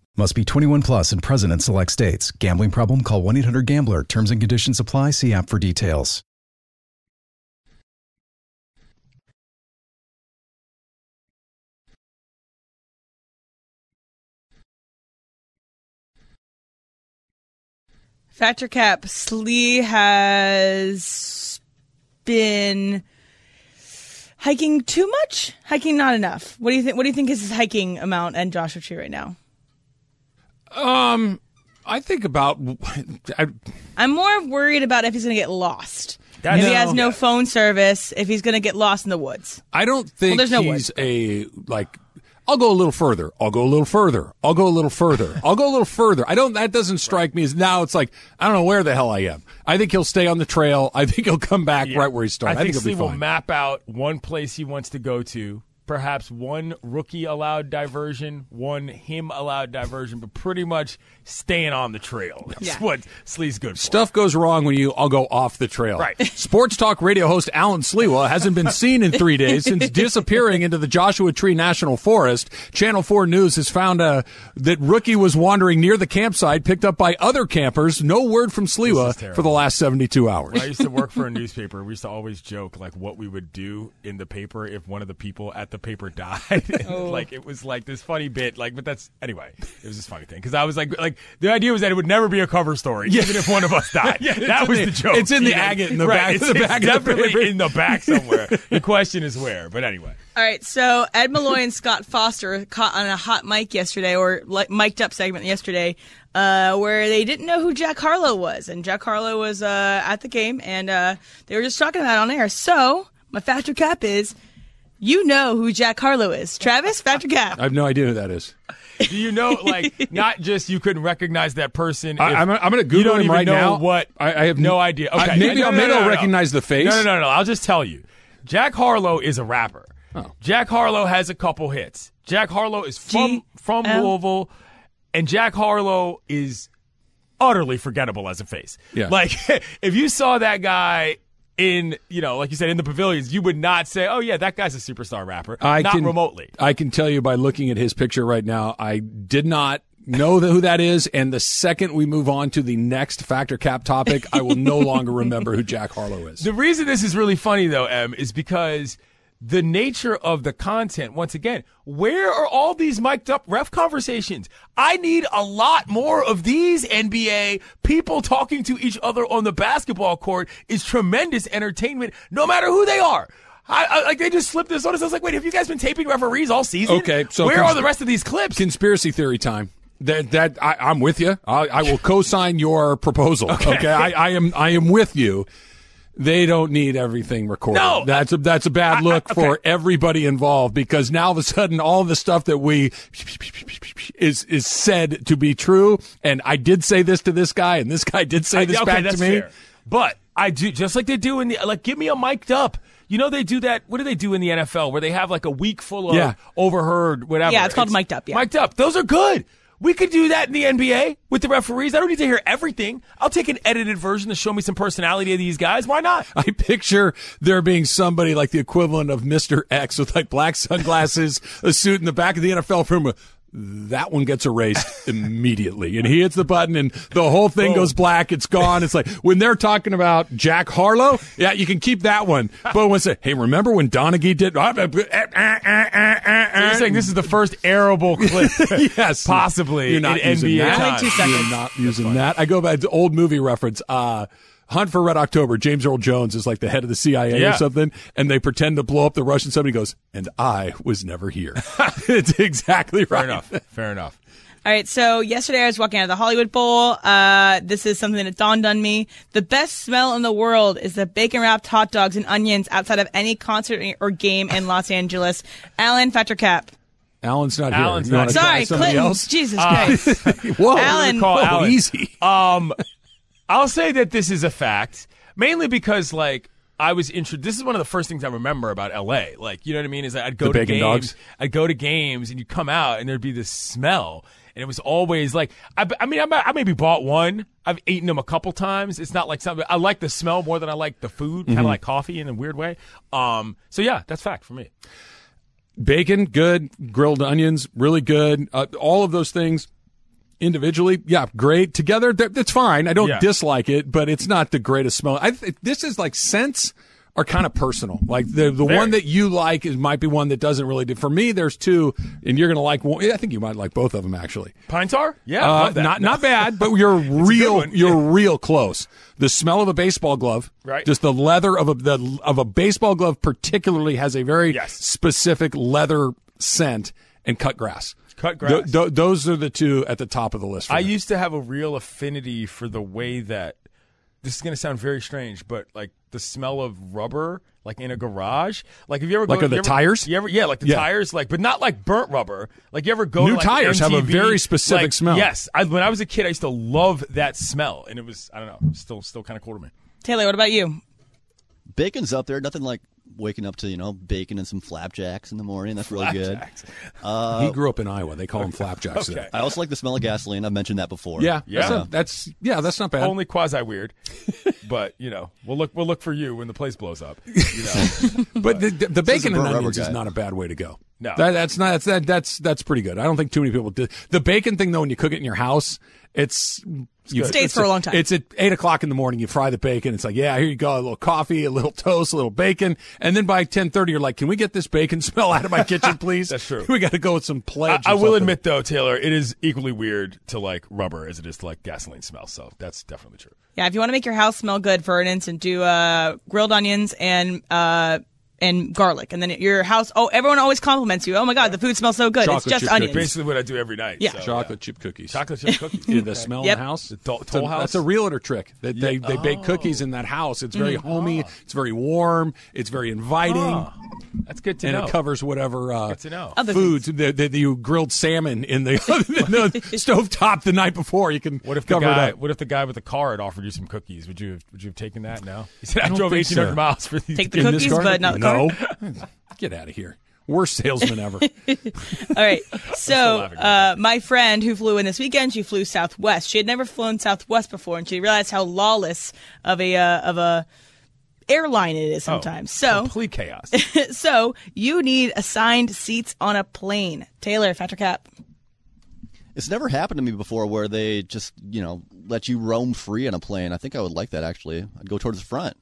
Speaker 3: Must be 21 plus and present in select states. Gambling problem? Call 1 800 Gambler. Terms and conditions apply. See app for details.
Speaker 4: Factor Cap Slee has been hiking too much, hiking not enough. What do you think? What do you think is his hiking amount and Joshua Tree right now?
Speaker 1: Um, I think about. I,
Speaker 4: I'm more worried about if he's going to get lost.
Speaker 2: That's-
Speaker 4: if he has
Speaker 2: No.
Speaker 4: no phone service, if he's going to get lost in the woods.
Speaker 1: I don't think
Speaker 4: there's no
Speaker 1: he's a like. I'll go a little further. I'll go a little further. I'll go a little further. I'll go a little further. I don't. That doesn't strike me as now. It's like I don't know where the hell I am. I think he'll stay on the trail. I think he'll come back
Speaker 2: Yeah.
Speaker 1: right where he started. I, think,
Speaker 2: Slee
Speaker 1: he'll be
Speaker 2: will
Speaker 1: fine.
Speaker 2: map out one place he wants to go to, perhaps one rookie allowed diversion, one him allowed diversion, but pretty much staying on the trail. That's
Speaker 4: Yeah.
Speaker 2: what Slee's good for.
Speaker 1: Stuff goes wrong when you all go off the trail.
Speaker 2: Right.
Speaker 1: Sports talk radio host Alan Slewa hasn't been seen in three days since disappearing into the Joshua Tree National Forest. Channel 4 News has found uh, that Rookie was wandering near the campsite, picked up by other campers. No word from
Speaker 2: This
Speaker 1: Slewa for the last 72 hours.
Speaker 2: When I used to work for a newspaper, we used to always joke like what we would do in the paper if one of the people at the paper died. like it was like this funny bit, like but that's anyway. It was this funny thing because I was like, like the idea was that it would never be a cover story, even if one of us died.
Speaker 1: Yeah,
Speaker 2: that was
Speaker 1: the-
Speaker 2: the, joke.
Speaker 1: it's in the
Speaker 2: know?
Speaker 1: agate in the
Speaker 2: right,
Speaker 1: back-
Speaker 2: It's,
Speaker 1: the
Speaker 2: it's
Speaker 1: back the
Speaker 2: definitely
Speaker 1: paper.
Speaker 2: in the back somewhere. the question is where, but anyway.
Speaker 4: All right, so Ed Malloy and Scott Foster caught on a hot mic yesterday, or like mic'd up segment yesterday, uh, where they didn't know who Jack Harlow was, and Jack Harlow was uh, at the game, and uh, they were just talking about it on air. So my factor cap is, you know who Jack Harlow is, Travis. Factor cap.
Speaker 1: I have no idea who that is.
Speaker 2: Do you know, like, not just you couldn't recognize that person?
Speaker 1: I, I'm, I'm gonna Google
Speaker 2: you don't
Speaker 1: him
Speaker 2: even
Speaker 1: right
Speaker 2: know
Speaker 1: now.
Speaker 2: What
Speaker 1: I- I have
Speaker 2: no
Speaker 1: n-
Speaker 2: idea.
Speaker 1: I-
Speaker 2: Okay,
Speaker 1: maybe
Speaker 2: No,
Speaker 1: I'll-
Speaker 2: no,
Speaker 1: maybe
Speaker 2: no,
Speaker 1: I'll
Speaker 2: no, no.
Speaker 1: recognize the face.
Speaker 2: No, no, no, no. I'll just tell you. Jack Harlow is a rapper.
Speaker 1: Oh.
Speaker 2: Jack Harlow has a couple hits. Jack Harlow is from
Speaker 4: G-
Speaker 2: from
Speaker 4: L-
Speaker 2: Louisville, and Jack Harlow is utterly forgettable as a face.
Speaker 1: Yeah.
Speaker 2: Like if you saw that guy in, you know, like you said, in the pavilions, you would not say, "Oh yeah, that guy's a superstar rapper."
Speaker 1: I
Speaker 2: not
Speaker 1: can,
Speaker 2: remotely.
Speaker 1: I can tell you by looking at his picture right now, I did not know who that is. And the second we move on to the next factor cap topic, I will no longer remember who Jack Harlow is.
Speaker 2: The reason this is really funny though, Em, is because the nature of the content, once again, where are all these mic'd up ref conversations? I need a lot more of these NBA people talking to each other on the basketball court is tremendous entertainment, no matter who they are. I, I like they just slipped this on us. I was like, wait, have you guys been taping referees all season?
Speaker 1: Okay, so
Speaker 2: where
Speaker 1: cons-
Speaker 2: are the rest of these clips?
Speaker 1: Conspiracy theory time. That that I, I'm with you. I, I will co-sign your proposal. Okay, I, I am I am with you. They don't need everything recorded.
Speaker 2: No.
Speaker 1: that's a that's a bad look
Speaker 2: I-
Speaker 1: for everybody involved because now all of a sudden all the stuff that we is is said to be true. And I did say this to this guy, and this guy did say this
Speaker 2: okay,
Speaker 1: back
Speaker 2: that's
Speaker 1: to me.
Speaker 2: fair. But I do just like they do in the like. Give me a mic'd up. You know they do that. What do they do in the NFL where they have like a week full of
Speaker 1: Yeah.
Speaker 2: overheard whatever?
Speaker 4: Yeah, it's called mic'd up, yeah.
Speaker 2: mic'd up. Those are good. We could do that in the NBA with the referees. I don't need to hear everything. I'll take an edited version to show me some personality of these guys. Why not?
Speaker 1: I picture there being somebody like the equivalent of Mr. X with like black sunglasses, a suit in the back of the NFL room. That one gets erased immediately. And he hits the button and the whole thing goes black. It's gone. It's like when they're talking about Jack Harlow, yeah, you can keep that one. But when say, hey, remember when Donaghy did?
Speaker 2: So you're saying this is the first arable clip,
Speaker 1: yes,
Speaker 2: possibly
Speaker 1: You're not
Speaker 2: in
Speaker 1: using
Speaker 2: NBA
Speaker 1: that.
Speaker 2: time.
Speaker 4: Only two seconds.
Speaker 1: You're not using that. I go back to old movie reference. Uh, Hunt for Red October. James Earl Jones is like the head of the CIA or something, and they pretend to blow up the Russian. Somebody goes, and I was never here. it's exactly right.
Speaker 2: Fair enough. Fair enough.
Speaker 4: All right, so yesterday I was walking out of the Hollywood Bowl. Uh, this is something that dawned on me. The best smell in the world is the bacon wrapped hot dogs and onions outside of any concert or game in Los Angeles. Alan Fettercap.
Speaker 1: Alan's not
Speaker 2: Alan's
Speaker 1: here. You
Speaker 2: not here.
Speaker 4: Sorry,
Speaker 1: somebody
Speaker 4: Clinton.
Speaker 1: else?
Speaker 4: Jesus Christ.
Speaker 1: Whoa,
Speaker 4: Alan.
Speaker 2: Call
Speaker 1: Whoa,
Speaker 2: Alan.
Speaker 1: easy.
Speaker 2: Um, I'll say that this is a fact, mainly because like I was introduced. This is one of the first things I remember about L.A. Like, you know what I mean? Is I'd go
Speaker 1: The
Speaker 2: to games,
Speaker 1: dogs?
Speaker 2: I'd go to games, and you come out, and there'd be this smell, and it was always like, I, I mean, I, I maybe bought one. I've eaten them a couple times. It's not like something I like the smell more than I like the food,
Speaker 1: Mm-hmm.
Speaker 2: kind of like coffee in a weird way. Um, so yeah, that's fact for me.
Speaker 1: Bacon, good. Grilled onions, really good. Uh, all of those things individually, yeah, great. Together, th- that's fine. I don't
Speaker 2: Yeah.
Speaker 1: dislike it, but it's not the greatest smell. I th- this is like scents are kind of personal. Like the the
Speaker 2: Very.
Speaker 1: one that you like is might be one that doesn't really do. For me, there's two, and you're gonna like one. I think you might like both of them actually.
Speaker 2: Pine tar? Yeah,
Speaker 1: Uh,
Speaker 2: love that.
Speaker 1: not not bad, but you're real. You're real close. The smell of a baseball glove,
Speaker 2: Right.
Speaker 1: Just the leather of a the of a baseball glove, particularly, has a very
Speaker 2: Yes.
Speaker 1: specific leather scent. And cut grass.
Speaker 2: Cut grass.
Speaker 1: th- those are the two at the top of the list. For
Speaker 2: I
Speaker 1: me.
Speaker 2: used to have a real affinity for the way that this is going to sound very strange, but like the smell of rubber, like in a garage. Like, have you ever
Speaker 1: Like
Speaker 2: go,
Speaker 1: are the
Speaker 2: you ever-
Speaker 1: tires?
Speaker 2: You ever, yeah, like the
Speaker 1: Yeah.
Speaker 2: tires, like, but not like burnt rubber. Like, you ever go
Speaker 1: New
Speaker 2: to, like,
Speaker 1: tires have a very specific
Speaker 2: like,
Speaker 1: smell.
Speaker 2: Yes, I, when I was a kid, I used to love that smell, and it was I don't know, still still kind of cool to me.
Speaker 4: Taylor, what about you?
Speaker 5: Bacon's up there. Nothing like waking up to you know bacon and some flapjacks in the morning. That's really
Speaker 2: Flapjacks.
Speaker 5: good.
Speaker 1: he grew up in Iowa. They call them flapjacks.
Speaker 2: Okay.
Speaker 1: there.
Speaker 5: I also like the smell of gasoline. I've mentioned that before.
Speaker 1: Yeah,
Speaker 2: Yeah.
Speaker 1: That's, not, that's yeah, that's not bad.
Speaker 2: Only quasi weird, but you know, we'll look we'll look for you when the place blows up. You know,
Speaker 1: But the, the, the bacon and onions is not a bad way to go.
Speaker 2: No.
Speaker 1: that, that's not that's that, that's that's pretty good. I don't think too many people do the bacon thing though. When you cook it in your house, it's you,
Speaker 4: Stays
Speaker 1: it's
Speaker 4: for a long time.
Speaker 1: It's at eight o'clock in the morning. You fry the bacon. It's like yeah, here you go, a little coffee, a little toast, a little bacon, and then by ten thirty, you're like, can we get this bacon smell out of my kitchen, please?
Speaker 2: That's true.
Speaker 1: We got to go with some
Speaker 2: I,
Speaker 1: pledge.
Speaker 2: I
Speaker 1: or
Speaker 2: will admit though, Taylor, it is equally weird to like rubber as it is to like gasoline smell. So that's definitely true.
Speaker 4: Yeah, if you want to make your house smell good for an instant, do uh, grilled onions and uh, and garlic, and then your house. Oh, everyone always compliments you. Oh my god, the food smells so good.
Speaker 1: Chocolate
Speaker 4: it's just
Speaker 1: chip
Speaker 4: onions.
Speaker 1: cookies.
Speaker 2: Basically, what I do every night.
Speaker 4: Yeah.
Speaker 2: so,
Speaker 1: chocolate chip cookies.
Speaker 2: chocolate chip cookies.
Speaker 1: Yeah, the smell
Speaker 4: Yep.
Speaker 1: in the house.
Speaker 2: The Toll-
Speaker 1: a-
Speaker 2: Toll House?
Speaker 1: That's a realtor trick. They, they, they bake cookies in that house. It's very homey. It's very warm. It's very inviting.
Speaker 2: Oh, that's good to
Speaker 1: and
Speaker 2: know.
Speaker 1: And it covers whatever uh,
Speaker 2: Good to know.
Speaker 4: Other
Speaker 1: foods that that you grilled salmon in the, the stove top the night before. You can
Speaker 2: what if the guy?
Speaker 1: it.
Speaker 2: What if the guy with the car had offered you some cookies? Would you have, Would you have taken that? No. He said I,
Speaker 1: don't
Speaker 2: drove
Speaker 1: think
Speaker 2: eighteen hundred
Speaker 1: so.
Speaker 2: miles for these.
Speaker 4: Take the cookies, but not the
Speaker 1: no. Get out of here. Worst salesman ever.
Speaker 4: All right. So, uh, my friend who flew in this weekend, she flew Southwest. She had never flown Southwest before, and she realized how lawless of a uh, of a airline it is sometimes. so,
Speaker 2: complete chaos.
Speaker 4: so you need assigned seats on a plane. Taylor, Factor Cap.
Speaker 5: It's never happened to me before where they just you know let you roam free on a plane. I think I would like that actually. I'd go towards the front.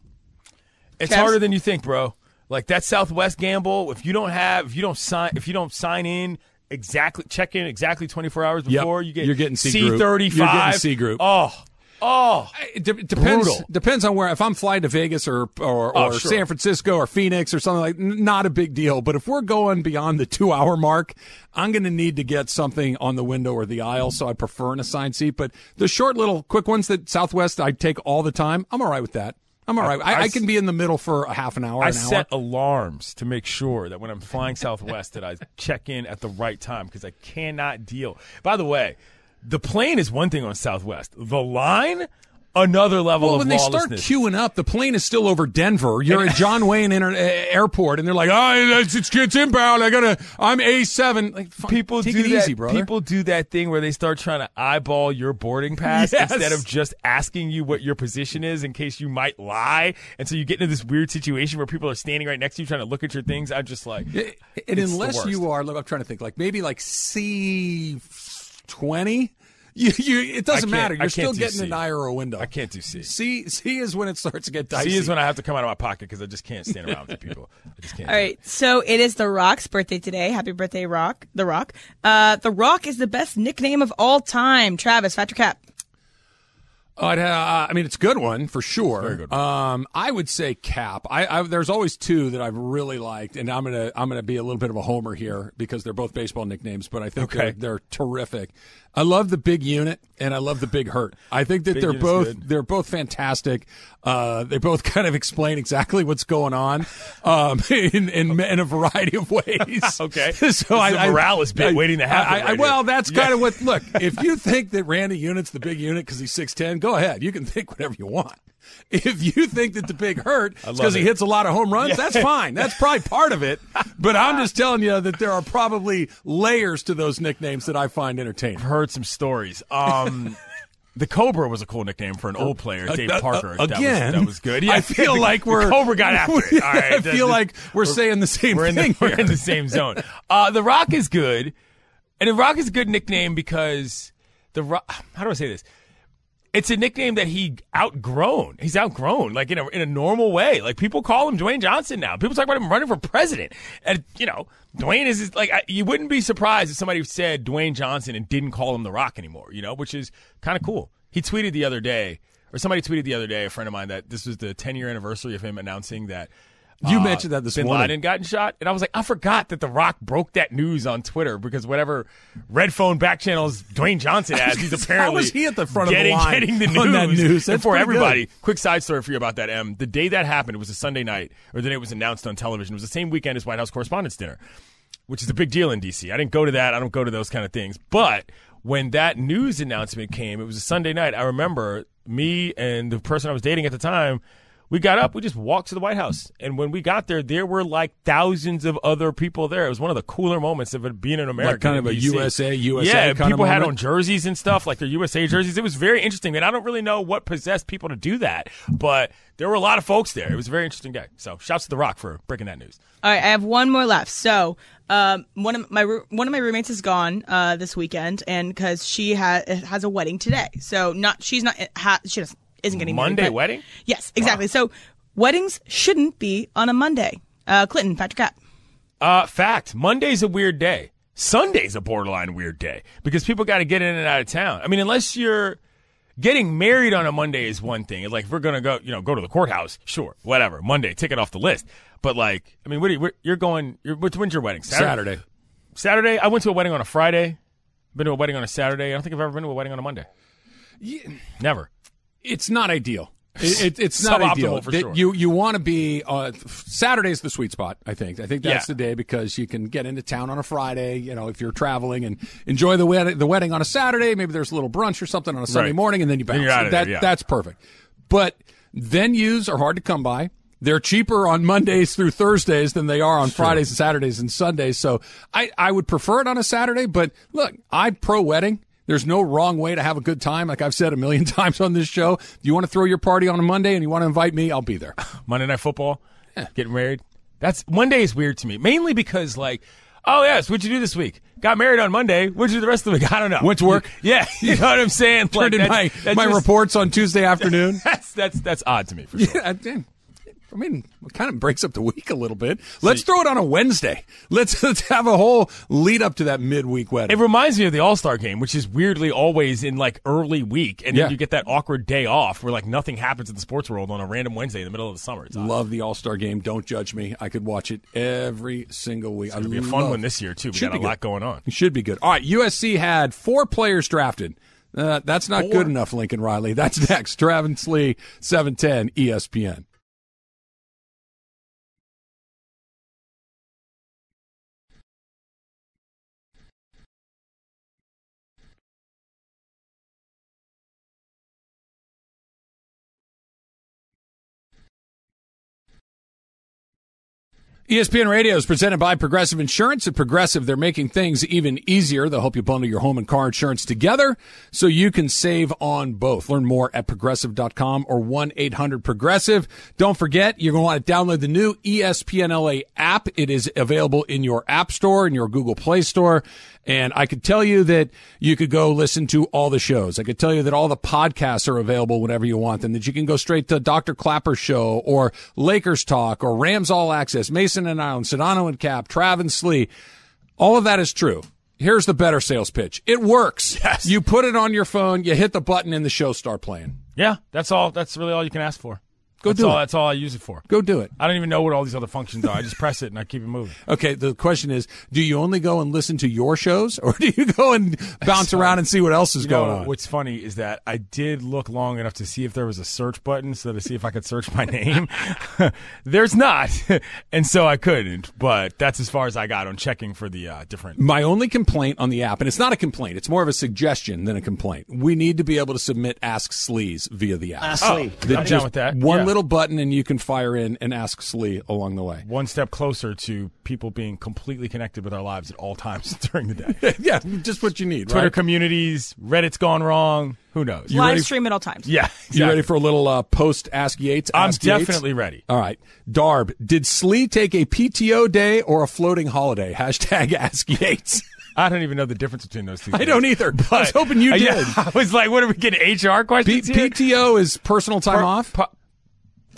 Speaker 2: It's
Speaker 4: Travis?
Speaker 2: harder than you think, bro. Like that Southwest gamble. If you don't have, if you don't sign, if you don't sign in exactly, check in exactly twenty four hours
Speaker 1: Yep.
Speaker 2: before you get
Speaker 1: You're getting C
Speaker 2: C
Speaker 1: group. You're getting C group.
Speaker 2: Oh, oh.
Speaker 1: It de- depends.
Speaker 2: Brutal.
Speaker 1: Depends on where. If I'm flying to Vegas or or,
Speaker 2: Oh, sure.
Speaker 1: San Francisco or Phoenix or something like, not a big deal. But if we're going beyond the two hour mark, I'm going to need to get something on the window or the aisle. So I prefer an assigned seat. But the short little quick ones that Southwest I take all the time, I'm all right with that. I'm all right. I can be in the middle for a half an hour.
Speaker 2: I
Speaker 1: an hour.
Speaker 2: set alarms to make sure that when I'm flying Southwest that I check in at the right time because I cannot deal. By the way, the plane is one thing on Southwest. The line, another level
Speaker 1: Well,
Speaker 2: of
Speaker 1: when they start queuing up, the plane is still over Denver. You're at John Wayne Inter- uh, Airport, and they're like, "Oh, it's, it's, it's inbound. I gotta. I'm A seven. Like, fine,
Speaker 2: people do
Speaker 1: it
Speaker 2: that,
Speaker 1: easy.
Speaker 2: People do that thing where they start trying to eyeball your boarding pass
Speaker 1: Yes.
Speaker 2: instead of just asking you what your position is in case you might lie. And so you get into this weird situation where people are standing right next to you trying to look at your things. I'm just like,
Speaker 1: and unless you are, look, I'm trying to think, like maybe like C twenty. You, you, it doesn't matter. You're still
Speaker 2: do
Speaker 1: getting
Speaker 2: C.
Speaker 1: an eye or a window.
Speaker 2: I can't do C.
Speaker 1: C C is when it starts to get dicey.
Speaker 2: C is when I have to come out of my pocket because I just can't stand around with people. I just can't.
Speaker 4: All right, so it is The Rock's birthday today. Happy birthday, Rock! The Rock. Uh, the Rock is the best nickname of all time. Travis, Fat your Cap.
Speaker 1: Uh, I'd ha- I mean, it's a good one for sure.
Speaker 2: Very good
Speaker 1: Um, I would say Cap. I, I there's always two that I've really liked, and I'm gonna I'm gonna be a little bit of a homer here because they're both baseball nicknames, but I think
Speaker 2: Okay.
Speaker 1: they're, they're terrific. I love the big unit and I love the big hurt. I think that
Speaker 2: Big
Speaker 1: they're both
Speaker 2: good.
Speaker 1: they're both fantastic. Uh, they both kind of explain exactly what's going on um, in, in in a variety of ways.
Speaker 2: Okay.
Speaker 1: so I, I-
Speaker 2: Morales bit
Speaker 1: I-
Speaker 2: waiting to happen
Speaker 1: I, I,
Speaker 2: right
Speaker 1: well, that's kind of what. Look, if you think that Randy Unit's the big unit because he's six ten, go ahead. You can think whatever you want. If you think that the big hurt because he hits a lot of home runs, that's fine. That's probably part of it. But I'm just telling you that there are probably layers to those nicknames that I find entertaining.
Speaker 2: I've heard some stories. Um, the Cobra was a cool nickname for an old player, Dave
Speaker 1: Uh,
Speaker 2: Parker.
Speaker 1: uh,
Speaker 2: That was-
Speaker 1: again,
Speaker 2: that was, good.
Speaker 1: I feel
Speaker 2: the-
Speaker 1: like we're
Speaker 2: Cobra got after it. All right,
Speaker 1: I feel
Speaker 2: the-
Speaker 1: like we're, saying the same
Speaker 2: we're in
Speaker 1: thing.
Speaker 2: the, we're in the same zone. Uh, the Rock is good, and the Rock is a good nickname because the Rock. How do I say this? It's a nickname that he outgrown. He's outgrown, like in a in a normal way. Like people call him Dwayne Johnson now. People talk about him running for president, and you know, Dwayne is is like I, you wouldn't be surprised if somebody said Dwayne Johnson and didn't call him the Rock anymore. You know, which is kind of cool. He tweeted the other day, or somebody tweeted the other day, a friend of mine, that this was the 10 year anniversary of him announcing that
Speaker 1: You
Speaker 2: uh,
Speaker 1: mentioned that this
Speaker 2: Bin
Speaker 1: morning.
Speaker 2: Laden gotten shot, and I was like, I forgot that The Rock broke that news on Twitter because whatever Red Phone back channels Dwayne Johnson has, he's apparently How
Speaker 1: was he at the front of the line
Speaker 2: getting the news,
Speaker 1: on that news? That's
Speaker 2: for everybody.
Speaker 1: good.
Speaker 2: Quick side story for you about that. M. The day that happened, it was a Sunday night, or the day it was announced on television. It was the same weekend as White House Correspondents' Dinner, which is a big deal in D.C. I didn't go to that. I don't go to those kind of things. But when that news announcement came, it was a Sunday night. I remember me and the person I was dating at the time. We got up, we just walked to the White House. And when we got there, there were like thousands of other people there. It was one of the cooler moments of it being in America.
Speaker 1: kind of a USA, USA
Speaker 2: Yeah,
Speaker 1: kind of
Speaker 2: people had on jerseys and stuff, like their USA jerseys. It was very interesting. And I don't really know what possessed people to do that, but there were a lot of folks there. It was a very interesting day. So shouts to The Rock for breaking that news.
Speaker 4: All right, I have one more left. So, um, one of my one of my roommates is gone uh, this weekend, and because she ha- has a wedding today, so not she's not ha- she doesn't, isn't getting married,
Speaker 2: Monday
Speaker 4: but-
Speaker 2: wedding?
Speaker 4: Yes, exactly. So weddings shouldn't be on a Monday. Uh, Clinton, Patrick Cap.
Speaker 2: Uh, fact. Monday's a weird day. Sunday's a borderline weird day because people got to get in and out of town. I mean, unless you're getting married on a Monday is one thing. Like if we're gonna go, you know, go to the courthouse, sure, whatever. Monday, tick it off the list. But like, I mean, what are you, you're going? You're, when's when's your wedding?
Speaker 1: Saturday.
Speaker 2: Saturday. I went to a wedding on a Friday. Been to a wedding on a Saturday. I don't think I've ever been to a wedding on a Monday. Yeah. Never.
Speaker 1: It's not ideal. It, it, it's not ideal.
Speaker 2: for sure.
Speaker 1: You you want to be uh, Saturday's the sweet spot. I think. I think that's
Speaker 2: Yeah.
Speaker 1: the day because you can get into town on a Friday. You know, if you're traveling and enjoy the wedding, the wedding on a Saturday. Maybe there's a little brunch or something on a Sunday
Speaker 2: Right.
Speaker 1: morning, and then you bounce.
Speaker 2: Then you're out of
Speaker 1: that,
Speaker 2: there, yeah.
Speaker 1: That's perfect. But venues are hard to come by. They're cheaper on Mondays through Thursdays than they are on Fridays and Saturdays and Sundays. So I, I would prefer it on a Saturday. But look, I pro wedding. There's no wrong way to have a good time. Like I've said a million times on this show, if you want to throw your party on a Monday and you want to invite me, I'll be there.
Speaker 2: Monday Night Football, yeah. getting married. That's Monday is weird to me, mainly because like, oh yes, what'd you do this week? Got married on Monday. What'd you do the rest of the week? I don't know.
Speaker 1: Went to work.
Speaker 2: Yeah, you know what I'm saying.
Speaker 1: Turned in
Speaker 2: that's-
Speaker 1: my,
Speaker 2: that's
Speaker 1: my
Speaker 2: just-
Speaker 1: reports on Tuesday afternoon.
Speaker 2: That's that's that's odd to me for sure.
Speaker 1: Yeah, I- mean, it kind of breaks up the week a little bit. Let's throw it on a Wednesday. Let's, let's have a whole lead up to that midweek wedding.
Speaker 2: It reminds me of the All Star game, which is weirdly always in like early week, and
Speaker 1: Yeah.
Speaker 2: then you get that awkward day off where like nothing happens in the sports world on a random Wednesday in the middle of the summer. It's.
Speaker 1: Love the All Star game. Don't judge me. I could watch it every single week.
Speaker 2: It'll be a fun one this year too. We
Speaker 1: Should
Speaker 2: got a
Speaker 1: be
Speaker 2: lot going on.
Speaker 1: It should be good. All right, USC had four players drafted. Uh, that's not good enough, Lincoln Riley. That's next. Travis Lee, 710 ESPN. ESPN Radio is presented by Progressive Insurance. At Progressive, they're making things even easier. They'll help you bundle your home and car insurance together so you can save on both. Learn more at progressive.com or 1-800-PROGRESSIVE. Don't forget, you're going to want to download the new ESPN LA app. It is available in your App Store, in your Google Play Store. And I could tell you that you could go listen to all the shows. I could tell you that all the podcasts are available whenever you want them, that you can go straight to Dr. Clapper's show or Lakers Talk or Rams All Access, Mason and Ireland, Sedano and Cap, Trav and Slee. All of that is true. Here's the better sales pitch. It works.
Speaker 2: Yes.
Speaker 1: You put it on your phone, you hit the button and the show start playing.
Speaker 2: Yeah, that's all. That's really all you can ask for.
Speaker 1: Go
Speaker 2: that's
Speaker 1: do
Speaker 2: all,
Speaker 1: it.
Speaker 2: That's all I use it for.
Speaker 1: Go do it.
Speaker 2: I don't even know what all these other functions are. I just press it and I keep it moving.
Speaker 1: Okay, the question is, do you only go and listen to your shows or do you go and bounce around and see what else is
Speaker 2: You
Speaker 1: going
Speaker 2: know,
Speaker 1: on?
Speaker 2: what's funny is that I did look long enough to see if there was a search button so to see if I could search my name. There's not, and so I couldn't. But that's as far as I got on checking for the uh, different.
Speaker 1: My only complaint on the app, and it's not a complaint, it's more of a suggestion than a complaint. We need to be able to submit Ask Sleaze via the app.
Speaker 6: Ask Slee.
Speaker 2: I'm down with that.
Speaker 1: One
Speaker 2: Yeah.
Speaker 1: Little button and you can fire in and ask Slee along the way.
Speaker 2: One step closer to people being completely connected with our lives at all times during the day.
Speaker 1: yeah, just what you need,
Speaker 2: Twitter
Speaker 1: right?
Speaker 2: communities, Reddit's gone wrong. Who knows?
Speaker 1: You
Speaker 4: Live
Speaker 1: ready-
Speaker 4: stream at all times.
Speaker 2: yeah,
Speaker 1: You ready for a little uh, post Ask Yates?
Speaker 2: I'm
Speaker 1: Ask Yates?
Speaker 2: definitely ready.
Speaker 1: All right. Darb, did Slee take a PTO day or a floating holiday? Hashtag Ask Yates.
Speaker 2: I don't even know the difference between those two.
Speaker 1: I
Speaker 2: things.
Speaker 1: don't either. I was hoping you did.
Speaker 2: yeah, I was like, what are we getting? HR
Speaker 1: P-
Speaker 2: questions here?
Speaker 1: PTO is personal time
Speaker 2: Per-
Speaker 1: off.
Speaker 2: pu-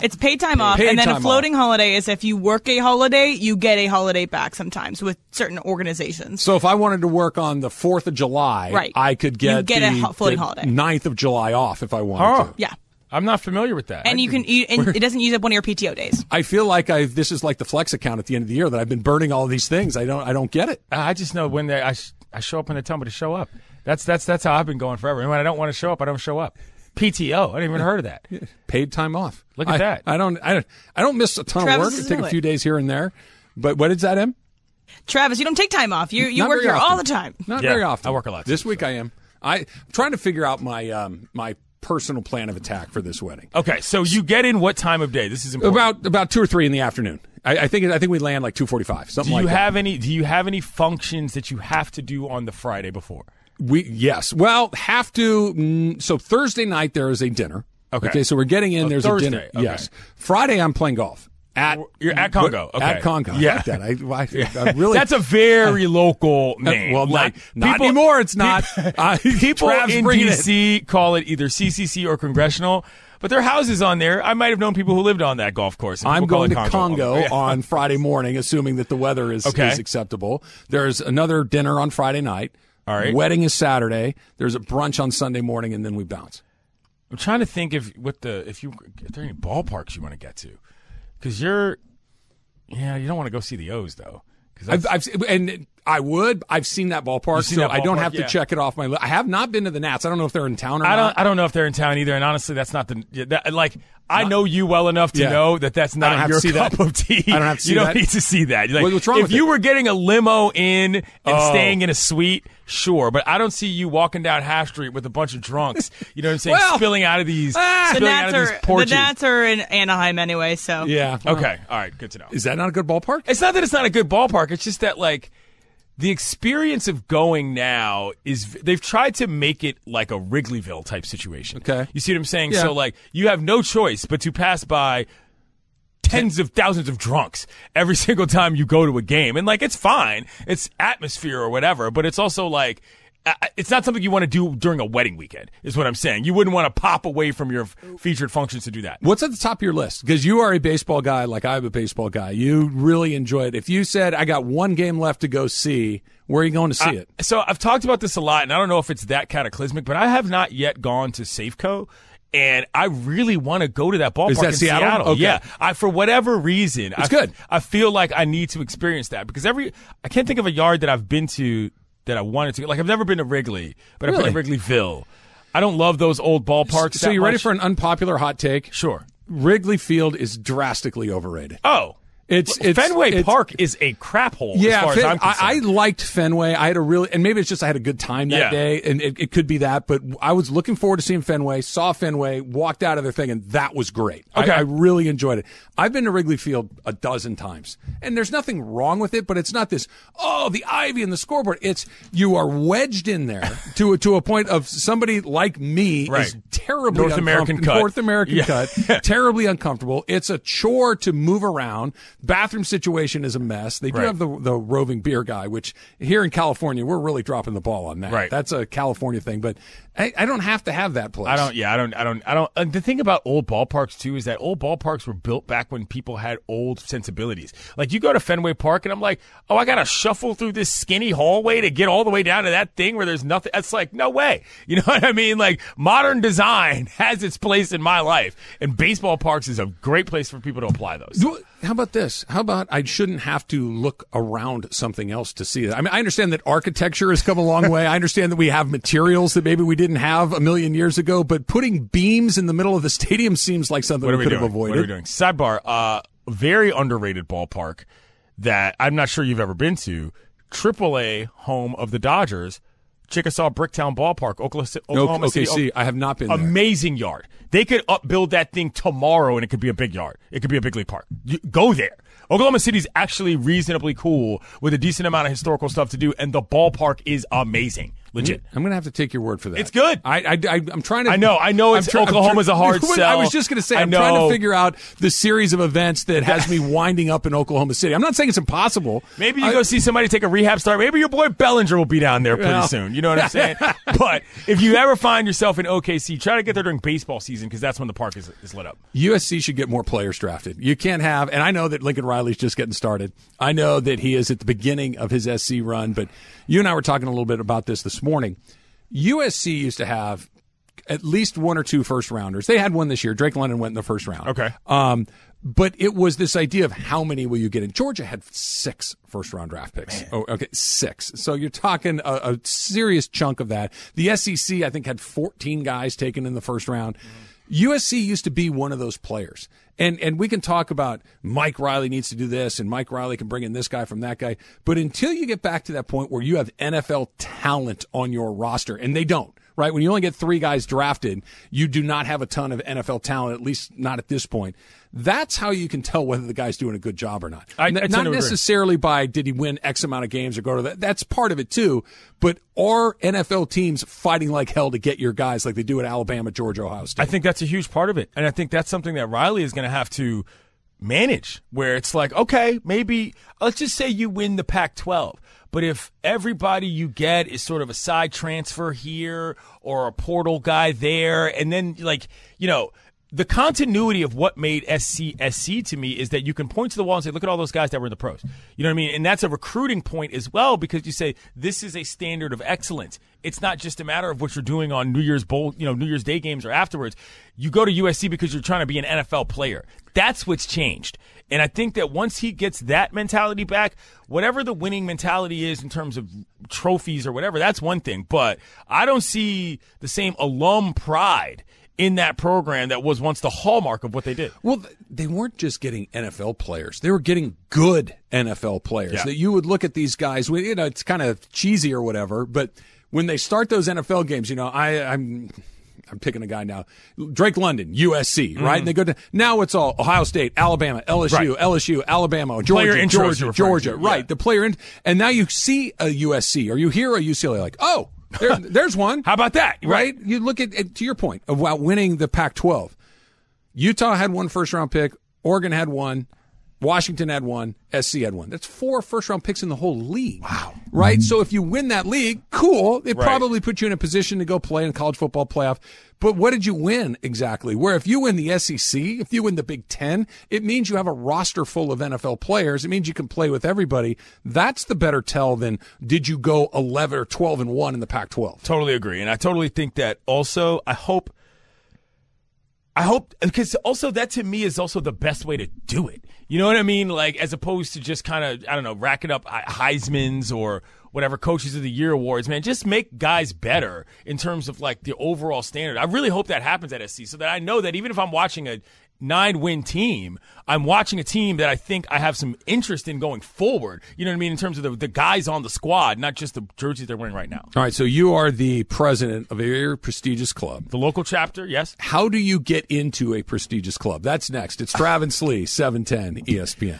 Speaker 4: It's paid time off,
Speaker 1: Paid
Speaker 4: and then a floating holiday is if you work a holiday, you get a holiday back sometimes with certain organizations.
Speaker 1: So if I wanted to work on the 4th of July,
Speaker 4: Right.
Speaker 1: I could get,
Speaker 4: You get a
Speaker 1: the,
Speaker 4: ho- floating
Speaker 1: the
Speaker 4: holiday.
Speaker 1: 9th of July off if I wanted
Speaker 2: Huh.
Speaker 1: to.
Speaker 4: Yeah,
Speaker 2: I'm not familiar with that.
Speaker 4: and
Speaker 2: I
Speaker 4: you can, you, and it doesn't use up one of your PTO days.
Speaker 1: I feel like I this is like the flex account at the end of the year that I've been burning all these things. I don't I don't get it.
Speaker 2: I just know when they, I, sh- I show up when they tell me to show up. That's that's that's how I've been going forever. And when I don't want to show up, I don't show up. PTO. I didn't even heard of that.
Speaker 1: Paid time off.
Speaker 2: Look at
Speaker 1: I-
Speaker 2: that.
Speaker 1: I don't I don't I don't miss a ton
Speaker 4: Travis
Speaker 1: of work. I
Speaker 4: doesn't
Speaker 1: take a few
Speaker 4: it.
Speaker 1: days here and there. But what is that, Em?
Speaker 4: Travis, you don't take time off. You you
Speaker 1: Not
Speaker 4: work
Speaker 1: very
Speaker 4: here all the time.
Speaker 1: Not
Speaker 2: Yeah,
Speaker 1: very often.
Speaker 2: I work a lot,
Speaker 1: This
Speaker 2: too,
Speaker 1: week I am. I, I'm trying to figure out my um my personal plan of attack for this wedding.
Speaker 2: Okay, so you get in what time of day? This is important.
Speaker 1: About about two or three in the afternoon. I, I think I think we land like two forty five. Something
Speaker 2: do
Speaker 1: like
Speaker 2: you
Speaker 1: that.
Speaker 2: have any? Do you have any functions that you have to do on the Friday before?
Speaker 1: We yes. Well, have to. Mm, so Thursday night there is a dinner.
Speaker 2: Okay.
Speaker 1: so we're getting in.
Speaker 2: Oh,
Speaker 1: there's
Speaker 2: Thursday,
Speaker 1: a dinner.
Speaker 2: okay.
Speaker 1: Yes. Friday I'm playing golf at.
Speaker 2: You're at Congo. Okay.
Speaker 1: At Congo. I
Speaker 2: Yeah.
Speaker 1: like that. I, I, I really.
Speaker 2: That's a very local name.
Speaker 1: well,
Speaker 2: like
Speaker 1: not, not
Speaker 2: people-
Speaker 1: anymore. It's not. Uh,
Speaker 2: People in
Speaker 1: bringing it.
Speaker 2: DC call it either CCC or Congressional, but there are houses on there. I might have known people who lived on that golf course.
Speaker 1: I'm going to Congo
Speaker 2: Yeah.
Speaker 1: on Friday morning, assuming that the weather is,
Speaker 2: Okay.
Speaker 1: is acceptable. There's another dinner on Friday night.
Speaker 2: All right.
Speaker 1: Wedding is Saturday. There's a brunch on Sunday morning, and then we bounce.
Speaker 2: I'm trying to think if what the if you if there are any ballparks you want to get to, because you're, yeah, you don't want to go see the O's though. Because
Speaker 1: I've, I've and I would. I've seen that ballpark,
Speaker 2: seen
Speaker 1: so
Speaker 2: that
Speaker 1: I don't
Speaker 2: ballpark,
Speaker 1: have to
Speaker 2: yeah.
Speaker 1: check it off my list. I have not been to the Nats. I don't know if they're in town or
Speaker 2: I
Speaker 1: not.
Speaker 2: don't I don't know if they're in town either. And honestly, that's not the that, like I know you well enough to
Speaker 1: Yeah.
Speaker 2: know that that's not
Speaker 1: to
Speaker 2: your cup
Speaker 1: that.
Speaker 2: of tea.
Speaker 1: I don't have to see
Speaker 2: you don't
Speaker 1: that.
Speaker 2: need to see that. Like,
Speaker 1: What- what's wrong
Speaker 2: if
Speaker 1: with
Speaker 2: you
Speaker 1: it?
Speaker 2: were getting a limo in and
Speaker 1: Oh.
Speaker 2: staying in a suite, sure, but I don't see you walking down Half Street with a bunch of drunks. You know what I'm saying?
Speaker 1: Well,
Speaker 2: spilling out of these,
Speaker 1: ah,
Speaker 4: The
Speaker 2: spilling
Speaker 4: Nats
Speaker 2: out of
Speaker 4: are
Speaker 2: these porches.
Speaker 4: the Nats are in Anaheim anyway, so
Speaker 1: Yeah. well,
Speaker 2: Okay, all right, good to know.
Speaker 1: Is that not a good ballpark?
Speaker 2: It's not that it's not a good ballpark. It's just that like the experience of going now is they've tried to make it like a Wrigleyville type situation.
Speaker 1: Okay.
Speaker 2: you see what I'm saying?
Speaker 1: Yeah.
Speaker 2: So like you have no choice but to pass by tens of thousands of drunks every single time you go to a game, and like it's fine, it's atmosphere or whatever, but it's also like. It's not something you want to do during a wedding weekend, is what I'm saying. You wouldn't want to pop away from your featured functions to do that.
Speaker 1: What's at the top of your list? Because you are a baseball guy, like I'm a baseball guy. You really enjoy it. If you said, "I got one game left to go see," where are you going to see
Speaker 2: I-
Speaker 1: it?
Speaker 2: So I've talked about this a lot, and I don't know if it's that cataclysmic, but I have not yet gone to Safeco. And I really want to go to that ballpark
Speaker 1: Is that
Speaker 2: in
Speaker 1: Seattle? Okay.
Speaker 2: Yeah, I for whatever reason,
Speaker 1: It's
Speaker 2: I,
Speaker 1: good.
Speaker 2: I feel like I need to experience that because every I can't think of a yard that I've been to that I wanted to. Like I've never been to Wrigley, but I've been to Wrigleyville. I don't love those old ballparks.
Speaker 1: So
Speaker 2: that
Speaker 1: you ready for an unpopular hot take?
Speaker 2: Sure.
Speaker 1: Wrigley Field is drastically overrated.
Speaker 2: Oh,
Speaker 1: It's, it's
Speaker 2: Fenway
Speaker 1: it's-
Speaker 2: Park is a crap hole.
Speaker 1: Yeah,
Speaker 2: as far
Speaker 1: Fen-
Speaker 2: as I'm
Speaker 1: I, I liked Fenway. I had a really, and maybe it's just I had a good time that
Speaker 2: Yeah.
Speaker 1: day, and it, it could be that. But I was looking forward to seeing Fenway. Saw Fenway, walked out of there thinking that was great. I-
Speaker 2: Okay.
Speaker 1: I, really enjoyed it. I've been to Wrigley Field a dozen times, and there's nothing wrong with it. But it's not this. Oh, the ivy and the scoreboard. It's you are wedged in there to to a point of somebody like me
Speaker 2: Right.
Speaker 1: is terribly
Speaker 2: North American
Speaker 1: uncomfort-
Speaker 2: cut.
Speaker 1: North American
Speaker 2: Yeah.
Speaker 1: cut, terribly uncomfortable. It's a chore to move around. Bathroom situation is a mess. They do
Speaker 2: Right.
Speaker 1: have the the roving beer guy, which here in California we're really dropping the ball on that.
Speaker 2: Right.
Speaker 1: That's a California thing, but I, I don't have to have that place.
Speaker 2: I don't. Yeah, I don't. I don't. I don't. Uh, the thing about old ballparks too is that old ballparks were built back when people had old sensibilities. Like you go to Fenway Park, and I'm like, oh, I got to shuffle through this skinny hallway to get all the way down to that thing where there's nothing. That's like no way. You know what I mean? Like modern design has its place in my life, and baseball parks is a great place for people to apply those.
Speaker 1: Do- How about this? How about I shouldn't have to look around something else to see it? I mean, I understand that architecture has come a long way. I understand that we have materials that maybe we didn't have a million years ago, but putting beams in the middle of the stadium seems like something we
Speaker 2: we
Speaker 1: could
Speaker 2: doing?
Speaker 1: have avoided.
Speaker 2: What are we doing? Sidebar. Uh, very underrated ballpark that I'm not sure you've ever been to. AAA home of the Dodgers, Chickasaw Bricktown Ballpark, Oklahoma, Oklahoma
Speaker 1: okay,
Speaker 2: City.
Speaker 1: see, um, I have not been there.
Speaker 2: Amazing yard. They could upbuild that thing tomorrow, and it could be a big yard. It could be a big league park. You, go there. Oklahoma City's actually reasonably cool with a decent amount of historical stuff to do, and the ballpark is amazing. Legit.
Speaker 1: I'm going to have to take your word for that.
Speaker 2: It's good.
Speaker 1: I, I, I, am trying to.
Speaker 2: I know, I know it's-
Speaker 1: I'm
Speaker 2: Oklahoma's a hard sell.
Speaker 1: I was just going to say, I'm trying to figure out the series of events that has me winding up in Oklahoma City. I'm not saying it's impossible.
Speaker 2: Maybe you
Speaker 1: I-
Speaker 2: go see somebody take a rehab start. Maybe your boy Bellinger will be down there pretty
Speaker 1: Well.
Speaker 2: soon. You know what I'm saying? but if you ever find yourself in OKC, try to get there during baseball season because that's when the park is, is lit up.
Speaker 1: USC should get more players drafted. You can't have, and I know that Lincoln Riley's just getting started. I know that he is at the beginning of his SC run, but you and I were talking a little bit about this this morning. USC used to have at least one or two first rounders. They had one this year. Drake London went in the first round.
Speaker 2: Okay.
Speaker 1: Um, but it was this idea of how many will you get in. Georgia had six first round draft picks. Oh, okay, six. So you're talking a, a serious chunk of that. The SEC, I think, had 14 guys taken in the first round. USC used to be one of those players. And and we can talk about Mike Riley needs to do this and Mike Riley can bring in this guy from that guy. But until you get back to that point where you have NFL talent on your roster, and they don't, right? When you only get three guys drafted, you do not have a ton of NFL talent, at least not at this point. That's how you can tell whether the guy's doing a good job or not.
Speaker 2: I- I
Speaker 1: N-
Speaker 2: tend
Speaker 1: not
Speaker 2: agree.
Speaker 1: necessarily by did he win X amount of games or go to that. That's part of it too. But are NFL teams fighting like hell to get your guys like they do at Alabama, Georgia, Ohio State?
Speaker 2: I think that's a huge part of it. And I think that's something that Riley is going to have to manage where it's like, okay, maybe let's just say you win the Pac 12. But if everybody you get is sort of a side transfer here or a portal guy there, and then like, you know, the continuity of what made SC SC to me is that you can point to the wall and say, look at all those guys that were in the pros. You know what I mean? And that's a recruiting point as well because you say this is a standard of excellence. It's not just a matter of what you're doing on New Year's Bowl, you know, New Year's Day games or afterwards. You go to USC because you're trying to be an NFL player. That's what's changed. And I think that once he gets that mentality back, whatever the winning mentality is in terms of trophies or whatever, that's one thing. But I don't see the same alum pride in that program that was once the hallmark of what they did.
Speaker 1: Well, they weren't just getting NFL players; they were getting good NFL players.
Speaker 2: Yeah.
Speaker 1: That you would look at these guys. You know, it's kind of cheesy or whatever, but when they start those NFL games, you know, I, I'm. I'm picking a guy now. Drake London, USC, right? And they go to now it's all Ohio State, Alabama, LSU,
Speaker 2: Mm-hmm. Right.
Speaker 1: LSU, Alabama,
Speaker 2: Player
Speaker 1: Georgia, Georgia, Georgia, right?
Speaker 2: yeah.
Speaker 1: The player in, and now you see a USC or you hear a UCLA like, oh, there, there's one.
Speaker 2: How about that?
Speaker 1: right? You look at, at to your point about winning the Pac-12. Utah had one first round pick. Oregon had one. Washington had one. SC had one. That's four first round picks in the whole league. Wow. Right? So if you win that league, cool. It
Speaker 2: Right.
Speaker 1: probably puts you in a position to go play in a college football playoff. But what did you win exactly? Where if you win the SEC, if you win the Big Ten, it means you have a roster full of NFL players. It means you can play with everybody. That's the better tell than did you go 11 or 12 and 1 in the Pac 12.
Speaker 2: Totally agree. And I totally think that also, I hope, I hope, because also that to me is also the best way to do it. You know what I mean? Like, as opposed to just kind of, I don't know, racking up Heisman's or whatever coaches of the year awards, man. Just make guys better in terms of like the overall standard. I really hope that happens at SC so that I know that even if I'm watching a nine win team. I'm watching a team that I think I have some interest in going forward. You know what I mean? In terms of the, the guys on the squad, not just the jerseys they're wearing right now.
Speaker 1: All right, so you are the president of a very prestigious club.
Speaker 2: The local chapter, yes.
Speaker 1: How do you get into a prestigious club? That's next. It's Travis Lee, 710 ESPN.